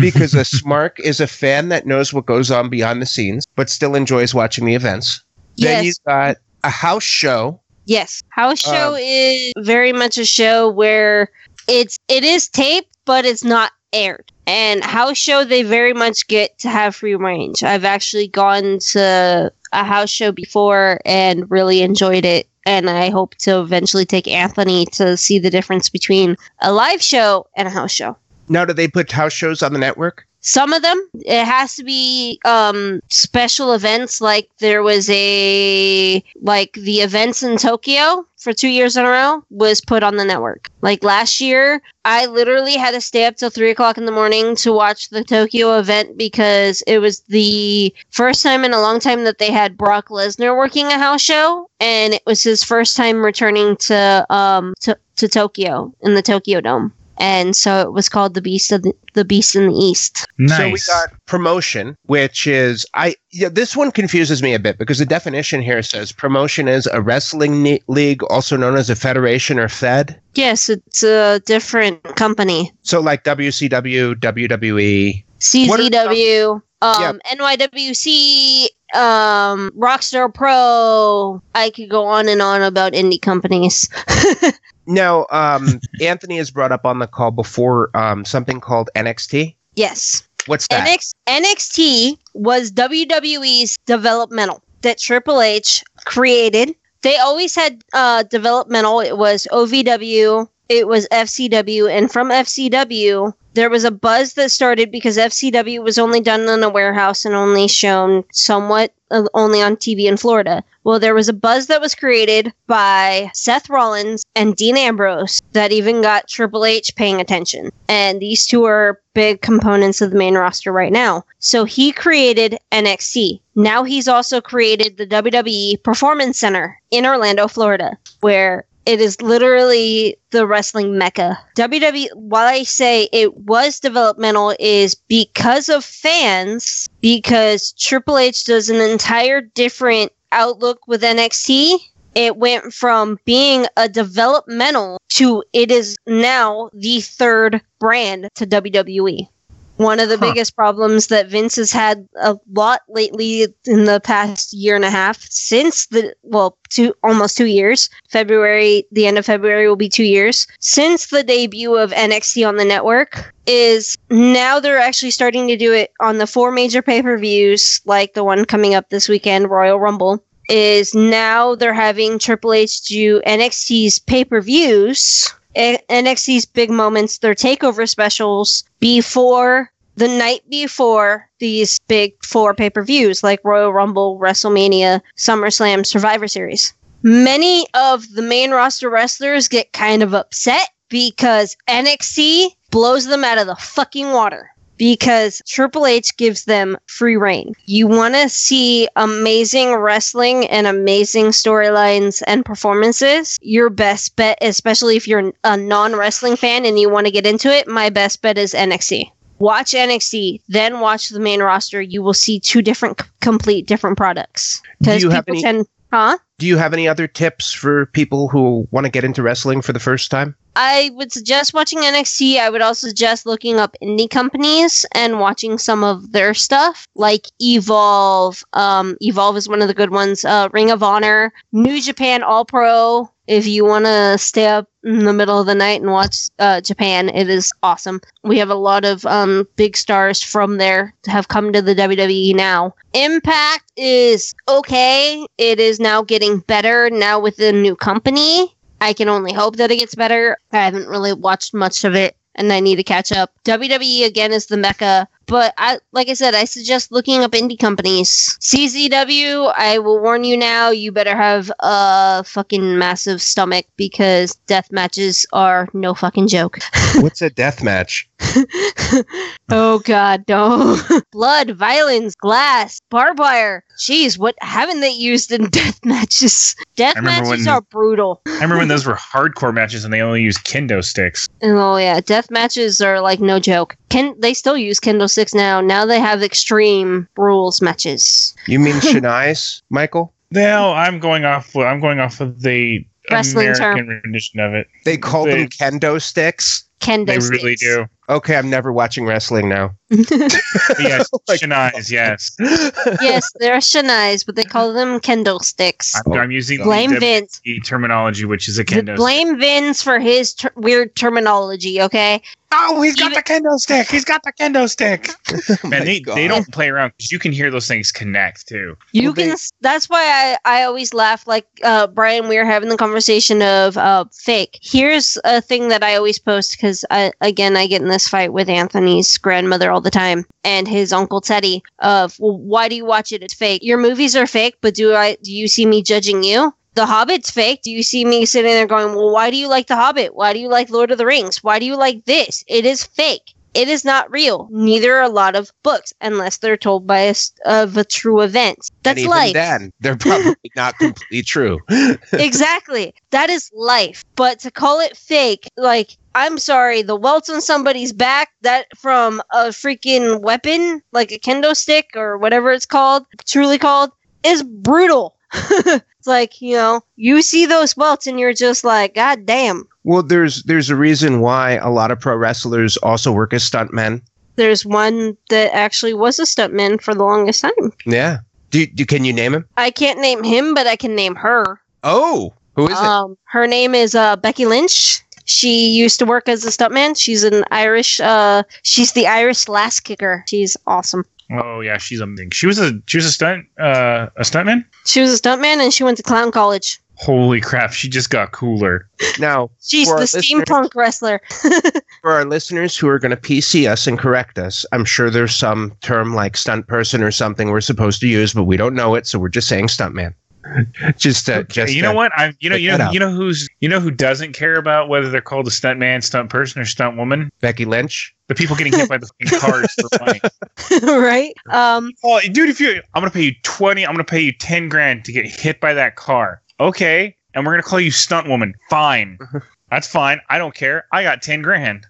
Speaker 2: because a Smark is a fan that knows what goes on behind the scenes, but still enjoys watching the events. Then you
Speaker 4: yes.
Speaker 2: got a house show.
Speaker 4: Yes. House show
Speaker 2: Um,
Speaker 4: is very much a show where it's it is taped, but it's not aired. And house show they very much get to have free range. I've actually gone to a house show before and really enjoyed it. And I hope to eventually take Anthony to see the difference between a live show and a house show.
Speaker 2: Now, do they put house shows on the network?
Speaker 4: Some of them, it has to be um, special events. Like there was a like the events in Tokyo for two years in a row was put on the network. Like last year, I literally had to stay up till three o'clock in the morning to watch the Tokyo event because it was the first time in a long time that they had Brock Lesnar working a house show, and it was his first time returning to um to, to Tokyo in the Tokyo Dome. And so it was called the Beast of the, the Beast in the East.
Speaker 3: Nice.
Speaker 2: So we got promotion, which is I. Yeah, this one confuses me a bit because the definition here says promotion is a wrestling ne- league, also known as a federation or fed.
Speaker 4: Yes, it's a different company.
Speaker 2: So like WCW, WWE. What are
Speaker 4: CZW,
Speaker 2: Yeah.
Speaker 4: um, NYWC, um, Rockstar Pro. I could go on and on about indie companies.
Speaker 2: Now, um, Anthony has brought up on the call before um, something called NXT.
Speaker 4: yes.
Speaker 2: What's that?
Speaker 4: NX- NXT was WWE's developmental that Triple H created. They always had uh, developmental. It was OVW, it was FCW, and from FCW, there was a buzz that started because FCW was only done in a warehouse and only shown somewhat uh, only on TV in Florida. Well, there was a buzz that was created by Seth Rollins and Dean Ambrose that even got Triple H paying attention. And these two are big components of the main roster right now. So he created NXT. Now he's also created the WWE Performance Center in Orlando, Florida, where it is literally the wrestling mecca. WWE, while I say it was developmental, is because of fans, because Triple H does an entire different outlook with NXT. It went from being a developmental to it is now the third brand to WWE. One of the
Speaker 3: Huh.
Speaker 4: biggest problems that Vince has had a lot lately in the past year and a half since the well, two almost two years. February, the end of February will be two years since the debut of NXT on the network. Is now they're actually starting to do it on the four major pay per views, like the one coming up this weekend, Royal Rumble. Is now they're having Triple H do NXT's pay per views, NXT's big moments, their takeover specials before the night before these big four pay per views like Royal Rumble, WrestleMania, SummerSlam, Survivor Series. Many of the main roster wrestlers get kind of upset because NXT blows them out of the fucking water because Triple H gives them free reign. You want to see amazing wrestling and amazing storylines and performances. Your best bet, especially if you're a non wrestling fan and you want to get into it, my best bet is NXT. Watch NXT, then watch the main roster. You will see two different, c- complete different products.
Speaker 2: Do you have
Speaker 4: people
Speaker 2: any-
Speaker 4: tend, huh?
Speaker 2: Do you have any other tips for people who want to get into wrestling for the first time?
Speaker 4: I would suggest watching NXT. I would also suggest looking up indie companies and watching some of their stuff, like Evolve. Um, Evolve is one of the good ones. Uh, Ring of Honor, New Japan All Pro. If you want to stay up in the middle of the night and watch uh, Japan, it is awesome. We have a lot of um, big stars from there to have come to the WWE now. Impact is okay. It is now getting better now with the new company. I can only hope that it gets better. I haven't really watched much of it and I need to catch up. WWE again is the mecca But I, like I said, I suggest looking up indie companies. CZW, I will warn you now, you better have a fucking massive stomach because death matches are no fucking joke.
Speaker 2: What's a death match?
Speaker 4: oh god, no. Blood, violence, glass, barbed wire. Jeez, what haven't they used in death matches? Death matches
Speaker 3: when-
Speaker 4: are brutal.
Speaker 3: I remember when those were hardcore matches and they only used kendo sticks.
Speaker 4: Oh yeah, death matches are like no joke. Can they still use Kendo sticks now? Now they have extreme rules matches.
Speaker 2: You mean Shinai, Michael?
Speaker 3: No, I'm going off. I'm going off of the
Speaker 4: Wrestling
Speaker 3: American rendition of it.
Speaker 2: They call
Speaker 3: They-
Speaker 2: them kendo sticks.
Speaker 4: Kendo
Speaker 3: They
Speaker 4: sticks.
Speaker 3: really do.
Speaker 2: Okay, I'm never watching wrestling now.
Speaker 3: But yes,
Speaker 2: Oh my
Speaker 3: yes.
Speaker 4: yes, they're Shinais, but they call them Kendo sticks.
Speaker 3: I'm, I'm using
Speaker 4: Blame
Speaker 3: the
Speaker 4: Vince.
Speaker 3: WWE terminology, which is a
Speaker 4: Th-
Speaker 3: kendo.
Speaker 4: Blame Vince for his ter- weird terminology, okay?
Speaker 3: Oh, he's
Speaker 4: got the
Speaker 3: kendo stick. He's got the kendo stick.
Speaker 2: Oh
Speaker 3: Man, they,
Speaker 2: God.
Speaker 3: they don't play around because you can hear those things connect too.
Speaker 4: You
Speaker 2: Well,
Speaker 4: can.
Speaker 2: they-
Speaker 4: that's why I, I always laugh. Like uh, Brian, we were having the conversation of uh, fake. Here's a thing that I always post because I again I get in this fight with Anthony's grandmother all the time and his uncle Teddy. Of well, why do you watch it? It's fake. Your movies are fake, but do I do you see me judging you? The Hobbit's fake. Do you see me sitting there going, well, why do you like The Hobbit? Why do you like Lord of the Rings? Why do you like this? It is fake. It is not real. Neither are a lot of books, unless they're told by a, of a true event. That's
Speaker 2: even
Speaker 4: life.
Speaker 2: then, they're probably not completely true.
Speaker 4: exactly. That is life. But to call it fake, like, I'm sorry, the welts on somebody's back, that from a freaking weapon, like a kendo stick or whatever it's called, truly called, is brutal. It's like, you know, you see those belts and you're just like, God damn.
Speaker 2: Well, there's there's a reason why a lot of pro wrestlers also work as stuntmen.
Speaker 4: There's one that actually was a stuntman for the longest time.
Speaker 2: Yeah. Do, do can you name him?
Speaker 4: I can't name him, but I can name her.
Speaker 2: Oh, who is it?
Speaker 4: Um, her name is uh, Becky Lynch. She used to work as a stuntman. She's an Irish. Uh, she's the Irish last kicker. She's awesome.
Speaker 3: Oh yeah, she's amazing. She was a she was a stunt uh, a stuntman.
Speaker 4: She was a stuntman and she went to clown college.
Speaker 3: Holy crap, she just got cooler.
Speaker 2: Now,
Speaker 4: She's the steampunk wrestler.
Speaker 2: for our listeners who are going to PC us and correct us, I'm sure there's some term like stunt person or something we're supposed to use, but we don't know it, so we're just saying stuntman. just uh, just
Speaker 3: you know
Speaker 2: uh,
Speaker 3: what? I you know you know you know who's you know who doesn't care about whether they're called a stunt man, stunt person, or stunt woman?
Speaker 2: Becky Lynch.
Speaker 3: The people getting hit by the fucking cars for money.
Speaker 4: right? Um,
Speaker 3: Oh, dude, if you I'm gonna pay you twenty, I'm gonna pay you ten grand to get hit by that car. Okay, and we're gonna call you stunt woman. Fine, that's fine. I don't care. I got ten grand.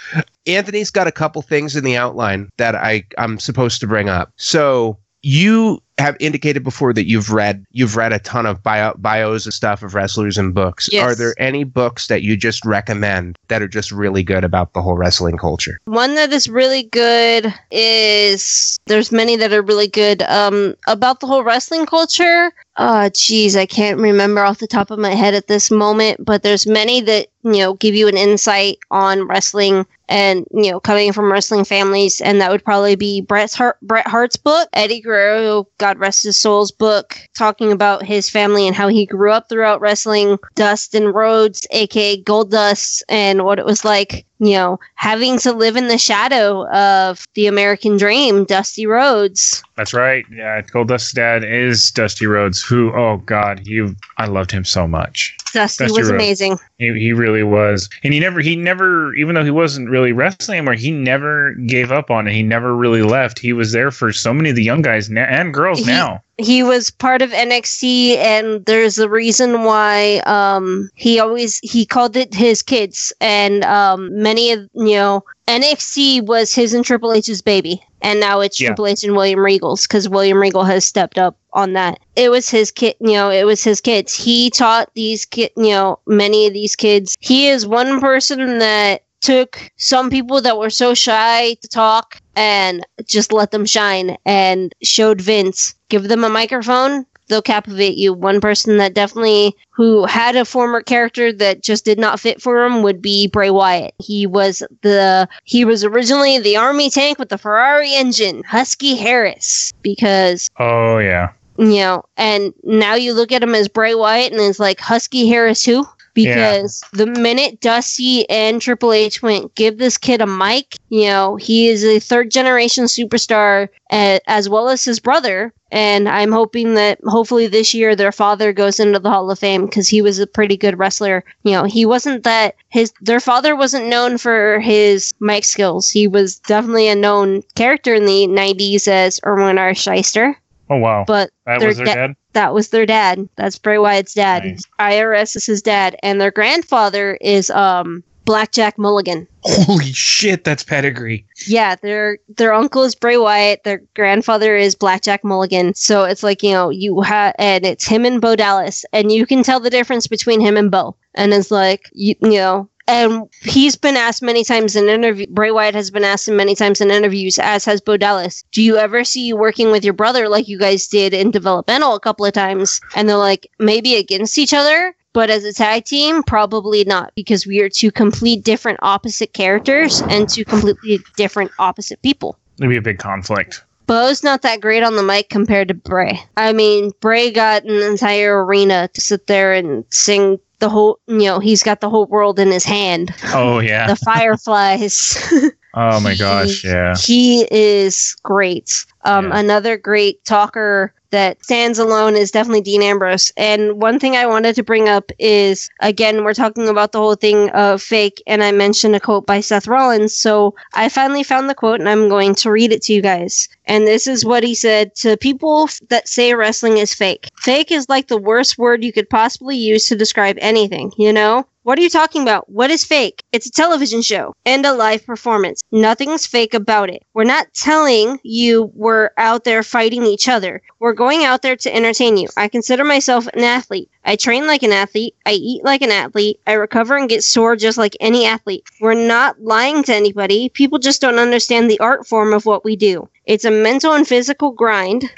Speaker 2: Anthony's got a couple things in the outline that I I'm supposed to bring up. So you have indicated before that you've read you've read a ton of bio, bios and stuff of wrestlers and books.
Speaker 4: Yes.
Speaker 2: Are there any books that you just recommend that are just really good about the whole wrestling culture?
Speaker 4: one that is really good is there's many that are really good. Um, about the whole wrestling culture. Uh, geez, I can't remember off the top of my head at this moment, but there's many that you know give you an insight on wrestling and you know coming from wrestling families, and that would probably be Bret Hart, Bret Hart's book, Eddie Guerrero, God rest his soul's book, talking about his family and how he grew up throughout wrestling. Dustin Rhodes, aka Goldust and what it was like you know, having to live in the shadow of the American dream, Dusty Rhodes.
Speaker 3: That's right. Yeah, Cold Goldust's dad is Dusty Rhodes. Who? Oh God, you! I loved him so much.
Speaker 4: Dusty
Speaker 3: Dusty
Speaker 4: was
Speaker 3: Rhodes.
Speaker 4: amazing.
Speaker 3: He, he really was, and he never he never even though he wasn't really wrestling anymore, he never gave up on it. He never really left. He was there for so many of the young guys na- and girls
Speaker 4: He-
Speaker 3: now.
Speaker 4: He was part of NXT, and there's a reason why um, he always he called it his kids, and um, many of you know NXT was his and Triple H's baby, and now it's
Speaker 3: Yeah.
Speaker 4: Triple H and William Regal's because William Regal has stepped up on that. It was his kid, you know, it was his kids. He taught these kid, you know, many of these kids. He is one person that took some people that were so shy to talk and just let them shine and showed Vince, give them a microphone, they'll captivate you. One person that definitely who had a former character that just did not fit for him would be Bray Wyatt. He was the he was originally the army tank with the Ferrari engine, Husky Harris, because
Speaker 3: Oh yeah,
Speaker 4: you know, and now you look at him as Bray Wyatt and it's like Husky Harris who? Because the minute Dusty and Triple H went, give this kid a mic, you know, he is a third generation superstar as well as his brother. And I'm hoping that hopefully this year their father goes into the Hall of Fame because he was a pretty good wrestler. You know, he wasn't that his their father wasn't known for his mic skills. He was definitely a known character in the 90s as Irwin R. Schyster.
Speaker 3: Oh wow,
Speaker 4: But
Speaker 3: that was their
Speaker 4: da-
Speaker 3: dad.
Speaker 4: That was their dad. That's Bray Wyatt's dad.
Speaker 3: Nice.
Speaker 4: IRS is his dad, and their grandfather is um Blackjack Mulligan.
Speaker 5: Holy shit, that's pedigree.
Speaker 4: Yeah, their their uncle is Bray Wyatt. Their grandfather is Blackjack Mulligan. So it's like you know you have, and it's him and Bo Dallas, and you can tell the difference between him and Bo. And it's like you, you know, and he's been asked many times in interview. Bray Wyatt has been asked many times in interviews, as has Bo Dallas. Do you ever see you working with your brother like you guys did in developmental a couple of times? And they're like, maybe against each other. But as a tag team, probably not, because we are two complete different opposite characters and two completely different opposite people.
Speaker 3: It'd be a big conflict.
Speaker 4: Bo's not that great on the mic compared to Bray. I mean, Bray got an entire arena to sit there and sing the whole, you know, he's got the whole world in his hand.
Speaker 3: Oh yeah.
Speaker 4: The fireflies.
Speaker 3: oh my gosh. Yeah.
Speaker 4: he is great. Um,
Speaker 3: Yeah.
Speaker 4: Another great talker that stands alone is definitely Dean Ambrose. And one thing I wanted to bring up is again, we're talking about the whole thing of fake, and I mentioned a quote by Seth Rollins. So I finally found the quote, and I'm going to read it to you guys. And this is what he said to people that say wrestling is fake. Fake is like the worst word you could possibly use to describe anything, you know? What are you talking about? What is fake? It's a television show and a live performance. Nothing's fake about it. We're not telling you we're out there fighting each other. We're going out there to entertain you. I consider myself an athlete. I train like an athlete. I eat like an athlete. I recover and get sore just like any athlete. We're not lying to anybody. People just don't understand the art form of what we do. It's a mental and physical grind.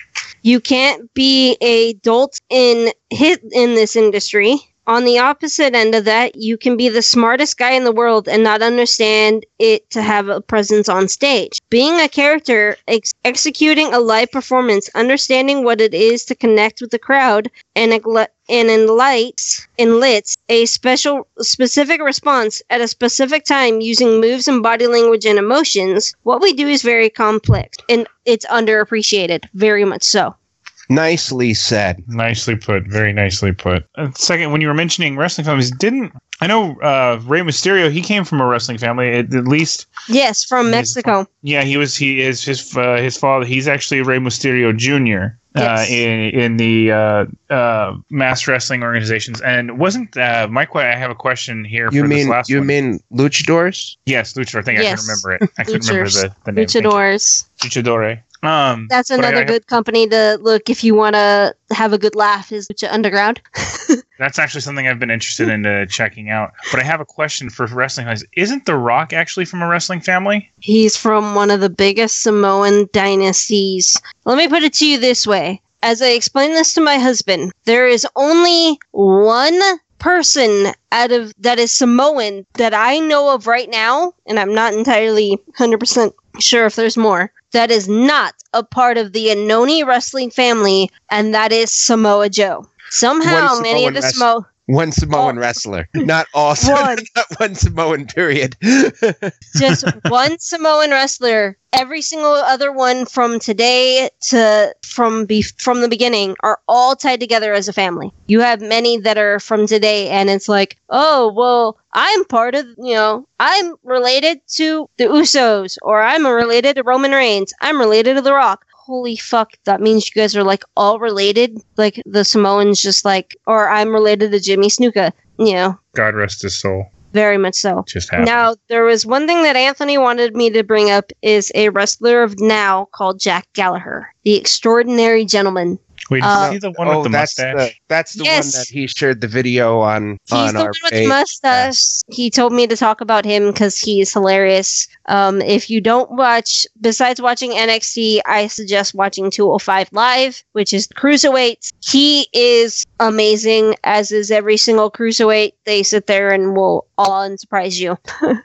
Speaker 4: You can't be a dolt in hit in this industry. On the opposite end of that, you can be the smartest guy in the world and not understand it to have a presence on stage. Being a character, ex- executing a live performance, understanding what it is to connect with the crowd, and egle- and enlights enlits a special specific response at a specific time using moves and body language and emotions. What we do is very complex and it's underappreciated, very much so.
Speaker 2: Nicely said.
Speaker 3: Nicely put. Very nicely put. And second, when you were mentioning wrestling families, didn't I know uh, Rey Mysterio? He came from a wrestling family. At, at least,
Speaker 4: Yes, from
Speaker 3: He's-
Speaker 4: Mexico.
Speaker 3: yeah, he was. He is his uh, his father. He's actually Rey Mysterio Jr. Uh, in in the uh, uh, mass wrestling organizations, and wasn't uh, Mike? I have a question here
Speaker 2: You
Speaker 3: for this
Speaker 2: mean
Speaker 3: last
Speaker 2: you
Speaker 3: one.
Speaker 2: mean luchadors?
Speaker 3: yes, Luchador. I think I can remember it. I couldn't remember the, the name. Thank.
Speaker 4: Luchadors.
Speaker 3: Luchadore. Um,
Speaker 4: That's
Speaker 3: I-
Speaker 4: another
Speaker 3: I
Speaker 4: good company to look if you want to have a good laugh. Is Lucha Underground.
Speaker 3: That's actually something I've been interested in uh, checking out. But I have a question for wrestling fans. Isn't The Rock actually from a wrestling family?
Speaker 4: He's from one of the biggest Samoan dynasties. Let me put it to you this way. As I explain this to my husband, there is only one person out of that is Samoan that I know of right now, and I'm not entirely 100% sure if there's more, that is not a part of the Anoa'i wrestling family, and that is Samoa Joe. Somehow, many of the. Samoa.
Speaker 2: One Samoan
Speaker 4: Oh.
Speaker 2: wrestler, not all.
Speaker 4: One.
Speaker 2: not one Samoan. Period.
Speaker 4: just one Samoan wrestler. Every single other one from today to from be- from the beginning are all tied together as a family. You have many that are from today, and it's like, oh well, I'm part of you know, I'm related to the Usos, or I'm related to Roman Reigns. I'm related to The Rock. Holy fuck, that means you guys are like all related. Like the Samoans, just like, or I'm related to Jimmy Snuka. You know,
Speaker 3: God rest his soul.
Speaker 4: very much so.
Speaker 3: Just happened.
Speaker 4: Now, there was one thing that Anthony wanted me to bring up is a wrestler of now called Jack Gallagher, the extraordinary gentleman.
Speaker 3: Wait, is
Speaker 4: uh,
Speaker 3: he the one
Speaker 2: oh,
Speaker 3: with the
Speaker 2: that's
Speaker 3: mustache?
Speaker 2: the that's the
Speaker 4: Yes.
Speaker 2: one that he shared the video on
Speaker 4: He's
Speaker 2: on
Speaker 4: the
Speaker 2: our
Speaker 4: one with the
Speaker 2: page.
Speaker 4: mustache. He told me to talk about him because he's hilarious. Um, if you don't watch, besides watching NXT, I suggest watching 205 Live, which is cruiserweights. He is amazing, as is every single cruiserweight. They sit there and will awe and surprise you.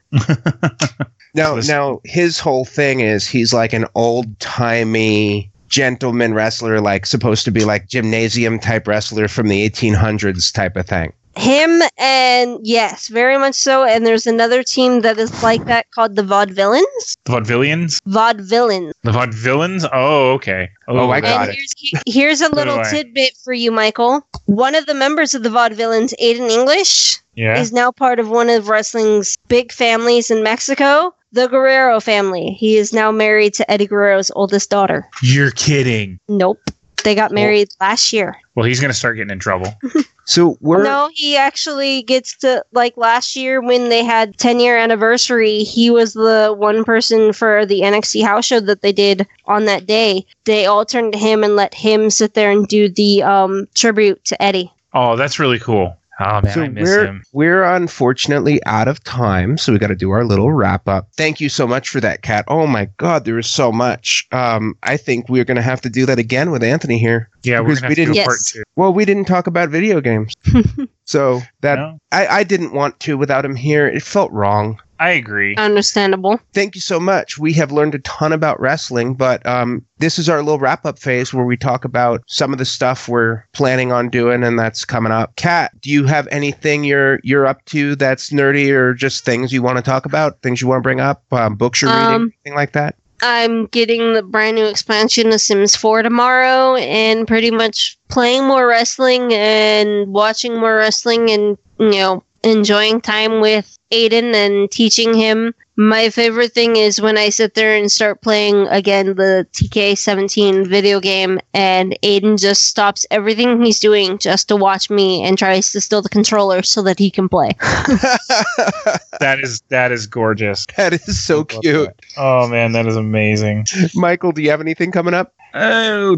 Speaker 2: Now, now his whole thing is he's like an old timey gentleman wrestler, like supposed to be like gymnasium type wrestler from the 1800s type of thing.
Speaker 4: Him and yes, very much so. And there's another team that is like that called the Vaudevillains.
Speaker 3: The Vaudevillians?
Speaker 4: Vaudevillains.
Speaker 3: The Vaudevillains? Oh, okay.
Speaker 2: Oh, oh I got
Speaker 4: and
Speaker 2: it.
Speaker 4: here's, here's a little tidbit for you, Michael. One of the members of the Vaudevillains, Aiden English,
Speaker 3: Yeah.
Speaker 4: is now part of one of wrestling's big families in Mexico, the Guerrero family. He is now married to Eddie Guerrero's oldest daughter.
Speaker 3: You're kidding.
Speaker 4: Nope. They got married last year.
Speaker 3: Well, he's going to start getting in trouble.
Speaker 2: So we're
Speaker 4: No, he actually gets to like last year when they had 10 year anniversary. He was the one person for the NXT house show that they did on that day. They all turned to him and let him sit there and do the um, tribute to Eddie.
Speaker 3: Oh, that's really cool. Oh, man,
Speaker 2: so
Speaker 3: I miss
Speaker 2: we're
Speaker 3: him.
Speaker 2: we're unfortunately out of time, so we got to do our little wrap up. Thank you so much for that, Kat. Oh my God, there was so much. Um, I think we're gonna have to do that again with Anthony here.
Speaker 3: Yeah, we're
Speaker 2: because
Speaker 3: going
Speaker 2: we
Speaker 3: to do
Speaker 4: didn't-
Speaker 3: part
Speaker 4: Yes.
Speaker 3: two.
Speaker 2: Well, we didn't talk about video games, so that
Speaker 3: No,
Speaker 2: I, I didn't want to without him here. It felt wrong.
Speaker 3: I agree.
Speaker 4: Understandable.
Speaker 2: Thank you so much. We have learned a ton about wrestling, but um, this is our little wrap up phase where we talk about some of the stuff we're planning on doing, and that's coming up. Kat, do you have anything you're you're up to that's nerdy, or just things you want to talk about, things you want to bring up, um, books you're reading,
Speaker 4: Um,
Speaker 2: anything like that?
Speaker 4: I'm getting the brand new expansion of Sims 4 tomorrow and pretty much playing more wrestling and watching more wrestling and, you know, enjoying time with Aiden and teaching him. My favorite thing is when I sit there and start playing again the 2K17 video game and Aiden just stops everything he's doing just to watch me and tries to steal the controller so that he can play.
Speaker 3: That is that is gorgeous.
Speaker 2: that is so cute.
Speaker 3: that. Oh man, that is amazing.
Speaker 2: Michael, do you have anything coming up?
Speaker 3: Oh,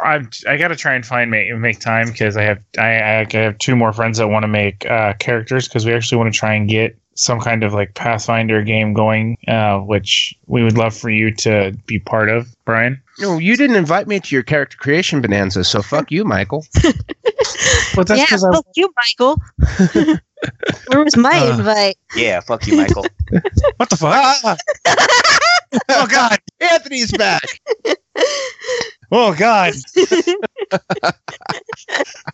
Speaker 3: I I gotta try and find make make time because I have I, I have two more friends that want to make uh, characters because we actually want to try and get some kind of like Pathfinder game going, uh, which we would love for you to be part of, Brian.
Speaker 2: No, you didn't invite me to your character creation bonanza, so fuck you, Michael.
Speaker 3: But that's
Speaker 4: yeah,
Speaker 3: because I
Speaker 4: fuck you, Michael. Where was my
Speaker 3: Uh.
Speaker 4: invite?
Speaker 6: Yeah, fuck you, Michael.
Speaker 3: what the fuck?
Speaker 2: Ah,
Speaker 3: oh god!
Speaker 2: Anthony's back.
Speaker 3: Oh god!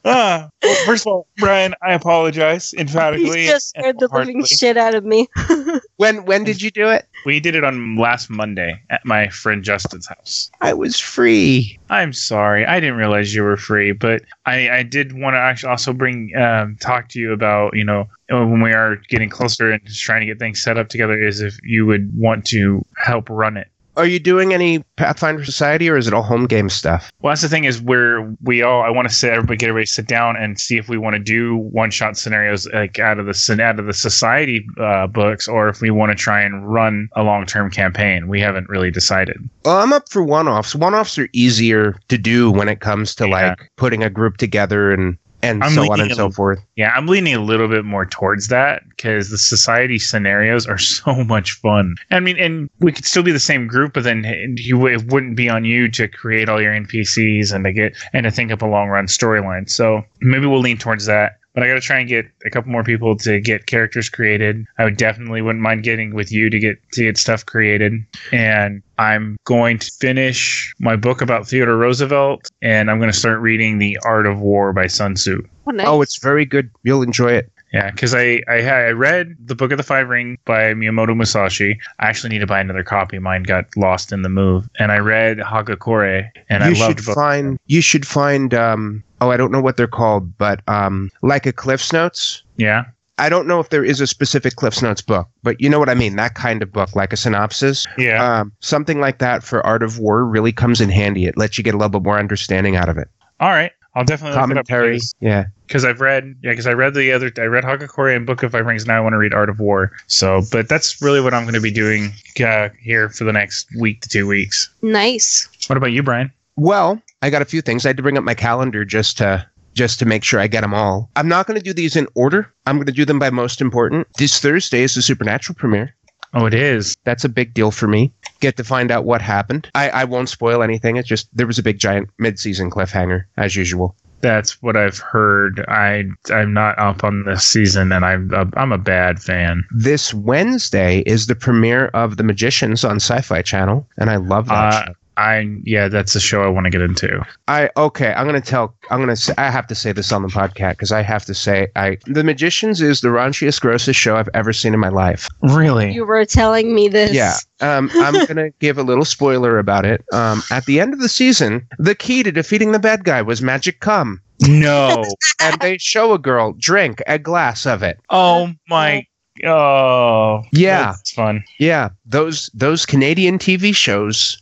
Speaker 3: Ah, well, first of all, Brian, I apologize emphatically.
Speaker 4: You just scared the living shit out of me.
Speaker 2: When when did you do it?
Speaker 3: We did it on last Monday at my friend Justin's house.
Speaker 2: I was free.
Speaker 3: I'm sorry, I didn't realize you were free, but I, I did want to actually also bring um, talk to you about you know when we are getting closer and just trying to get things set up together. Is if you would want to help run it.
Speaker 2: Are you doing any Pathfinder Society or is it all home game stuff?
Speaker 3: Well, that's the thing is where we all I want to sit everybody get everybody sit down and see if we want to do one shot scenarios like out of the out of the society uh, books or if we want to try and run a long term campaign. We haven't really decided.
Speaker 2: Well, I'm up for one offs. One offs are easier to do when it comes to
Speaker 3: Yeah.
Speaker 2: like putting a group together and and
Speaker 3: I'm
Speaker 2: so on and
Speaker 3: a-
Speaker 2: so forth.
Speaker 3: Yeah, I'm leaning a little bit more towards that because the society scenarios are so much fun. I mean, and we could still be the same group, but then you it wouldn't be on you to create all your NPCs and to get and to think up a long run storyline. So maybe we'll lean towards that. But I got to try and get a couple more people to get characters created. I would definitely wouldn't mind getting with you to get to get stuff created. And I'm going to finish my book about Theodore Roosevelt, and I'm going to start reading The Art of War by Sun Tzu.
Speaker 4: Oh, nice.
Speaker 2: Oh, it's very good. You'll enjoy it.
Speaker 3: Yeah, because I, I I read the Book of the Five Ring by Miyamoto Musashi. I actually need to buy another copy. Mine got lost in the move. And I read Hagakure, and I
Speaker 2: you
Speaker 3: loved
Speaker 2: should
Speaker 3: both.
Speaker 2: find you should find um oh I don't know what they're called, but um like a Cliff's Notes.
Speaker 3: yeah,
Speaker 2: I don't know if there is a specific Cliff's Notes book, but you know what I mean. That kind of book, like a synopsis.
Speaker 3: yeah.
Speaker 2: Um, something like that for Art of War really comes in handy. It lets you get a little bit more understanding out of it.
Speaker 3: All right, I'll definitely
Speaker 2: Commentary.
Speaker 3: look it up
Speaker 2: Yeah.
Speaker 3: because I've read yeah because I read the other I read Hagakure and Book of Five Rings. Now I want to read Art of War. So, but that's really what I'm going to be doing uh, here for the next week to two weeks.
Speaker 4: nice.
Speaker 3: What about you, Brian?
Speaker 2: Well, I got a few things. I had to bring up my calendar just to just to make sure I get them all. I'm not going to do these in order. I'm going to do them by most important. This Thursday is the Supernatural premiere.
Speaker 3: Oh, it is.
Speaker 2: That's a big deal for me. Get to find out what happened. I, I won't spoil anything. It's just there was a big giant mid-season cliffhanger as usual.
Speaker 3: That's what I've heard. I I'm not up on this season, and I'm I'm a bad fan.
Speaker 2: This Wednesday is the premiere of The Magicians on Sci-Fi Channel, and I love that
Speaker 3: Uh,
Speaker 2: show.
Speaker 3: I yeah, that's a show I want to get into.
Speaker 2: I okay. I'm gonna tell. I'm gonna. Say, I have to say this on the podcast because I have to say, I The Magicians is the raunchiest, grossest show I've ever seen in my life.
Speaker 3: Really?
Speaker 4: You were telling me this.
Speaker 2: Yeah. Um, I'm gonna give a little spoiler about it. Um, at the end of the season, the key to defeating the bad guy was magic cum,
Speaker 3: No.
Speaker 2: and they show a girl drink a glass of it.
Speaker 3: oh my. Oh.
Speaker 2: Yeah.
Speaker 3: it's fun.
Speaker 2: Yeah, those those Canadian TV shows.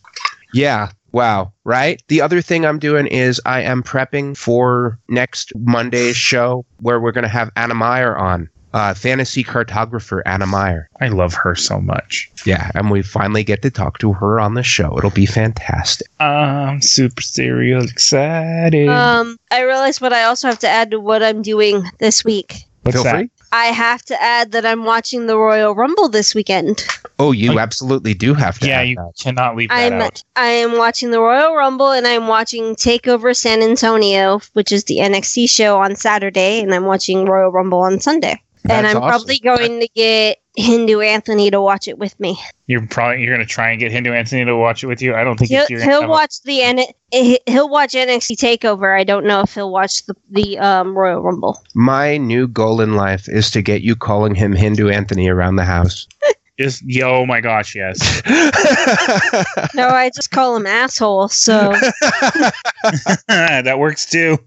Speaker 2: Yeah, wow, right? The other thing I'm doing is I am prepping for next Monday's show where we're going to have Anna Meyer on. Uh, fantasy cartographer Anna Meyer.
Speaker 3: I love her so much.
Speaker 2: Yeah, and we finally get to talk to her on the show. It'll be fantastic.
Speaker 3: I'm super serial excited.
Speaker 4: Um, I realized what I also have to add to what I'm doing this week.
Speaker 3: What's
Speaker 2: Feel
Speaker 3: that?
Speaker 2: free.
Speaker 4: I have to add that I'm watching the Royal Rumble this weekend.
Speaker 2: Oh, you
Speaker 3: Like-
Speaker 2: absolutely do have to.
Speaker 3: Yeah,
Speaker 2: add
Speaker 3: you
Speaker 2: that.
Speaker 3: cannot leave that
Speaker 4: I'm
Speaker 3: out.
Speaker 4: I am watching the Royal Rumble and I'm watching Takeover San Antonio, which is the NXT show on Saturday, and I'm watching Royal Rumble on Sunday.
Speaker 2: That's and
Speaker 4: I'm
Speaker 2: awesome.
Speaker 4: probably going to get Hindu Anthony to watch it with me.
Speaker 3: You're probably you're gonna try and get Hindu Anthony to watch it with you. I don't think
Speaker 4: He'll, he'll
Speaker 3: have a-
Speaker 4: watch the N- he'll watch NXT Takeover. I don't know if he'll watch the the um, Royal Rumble.
Speaker 2: My new goal in life is to get you calling him Hindu Anthony around the house.
Speaker 3: just yo. Oh my gosh, yes.
Speaker 4: No, I just call him asshole. So
Speaker 3: that works too.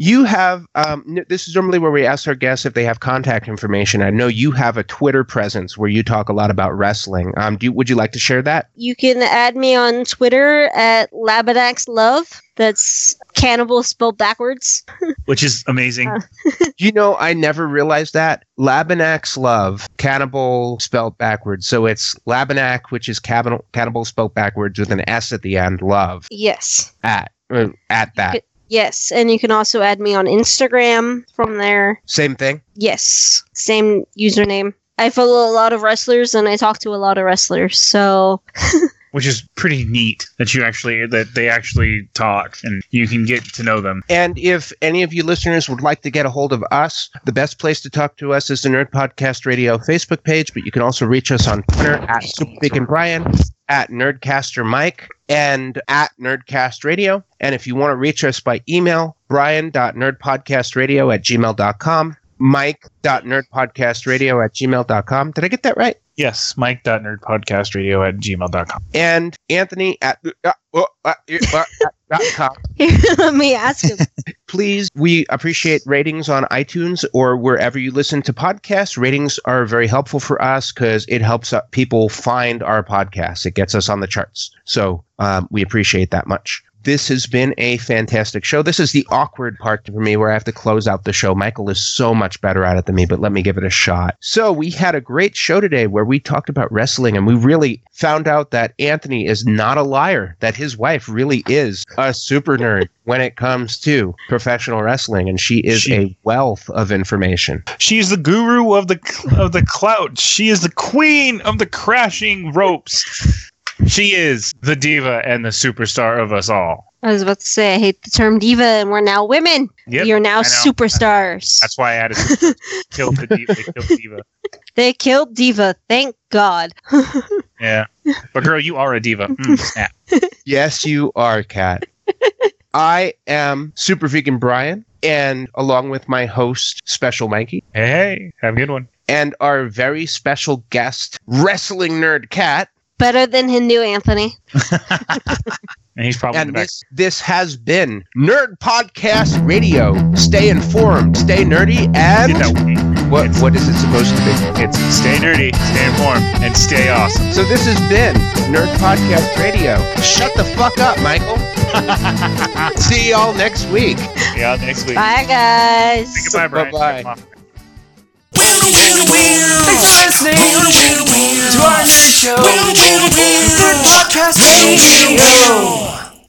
Speaker 2: You have um, this is normally where we ask our guests if they have contact information. I know you have a Twitter presence where you talk a lot about wrestling. Um, do you, would you like to share that?
Speaker 4: you can add me on Twitter at Labadax Love. That's cannibal spelled backwards.
Speaker 3: Which is amazing.
Speaker 4: Uh,
Speaker 2: You know, I never realized that Labanax Love, cannibal spelled backwards. So it's Labanak, which is cannibal, cannibal spelled backwards with an S at the end. Love
Speaker 4: Yes.
Speaker 2: at uh, at that
Speaker 4: Yes, and you can also add me on Instagram from there.
Speaker 2: same thing.
Speaker 4: Yes, same username. I follow a lot of wrestlers and I talk to a lot of wrestlers. So
Speaker 3: which is pretty neat that you actually that they actually talk and you can get to know them.
Speaker 2: And if any of you listeners would like to get a hold of us, the best place to talk to us is the Nerd Podcast Radio Facebook page, but you can also reach us on Twitter at Super and Brian, at Nerdcaster Mike, and at Nerdcast Radio. And if you want to reach us by email, brian.nerdpodcastradio at gmail.com, mike.nerdpodcastradio at gmail.com. Did I get that right?
Speaker 3: Yes, mike.nerdpodcastradio at gmail.com.
Speaker 2: And Anthony at uh, uh, uh, uh, dot com.
Speaker 4: let me ask him.
Speaker 2: please we appreciate ratings on itunes or wherever you listen to podcasts ratings are very helpful for us because it helps uh, people find our podcast. it gets us on the charts so um, we appreciate that much this has been a fantastic show. This is the awkward part for me where I have to close out the show. Michael is so much better at it than me, but let me give it a shot. So, we had a great show today where we talked about wrestling and we really found out that Anthony is not a liar, that his wife really is a super nerd when it comes to professional wrestling, and she is
Speaker 3: She-
Speaker 2: a wealth of information.
Speaker 3: She's the guru of the of the clout. She is the queen of the crashing ropes. She is the diva and the superstar of us all.
Speaker 4: I was about to say I hate the term diva, and we're now women.
Speaker 3: Yep,
Speaker 4: we are now superstars.
Speaker 3: That's why I added killed the diva. They killed diva.
Speaker 4: They killed diva. Thank God.
Speaker 3: Yeah, but girl, you are a diva. Mm.
Speaker 2: Yes, you are, Kat. I am Super Vegan Brian, and along with my host, Special Mikey,
Speaker 3: Hey, hey, have a good one.
Speaker 2: and our very special guest, Wrestling Nerd Kat.
Speaker 4: Better than Hindu Anthony.
Speaker 3: And he's probably in the
Speaker 2: And
Speaker 3: back.
Speaker 2: this this has been Nerd Podcast Radio. Stay informed, stay nerdy, and
Speaker 3: that wing.
Speaker 2: what what is it supposed to be?
Speaker 3: It's stay nerdy, stay informed, and stay awesome.
Speaker 2: So this has been Nerd Podcast Radio. Shut the fuck up, Michael. See y'all next week.
Speaker 3: Yeah, next week.
Speaker 4: Bye, guys.
Speaker 3: Say goodbye, Brian.
Speaker 2: Bye-bye.
Speaker 3: Come on.
Speaker 1: Thanks for listening to our nerd show. Nerd Podcast Radio.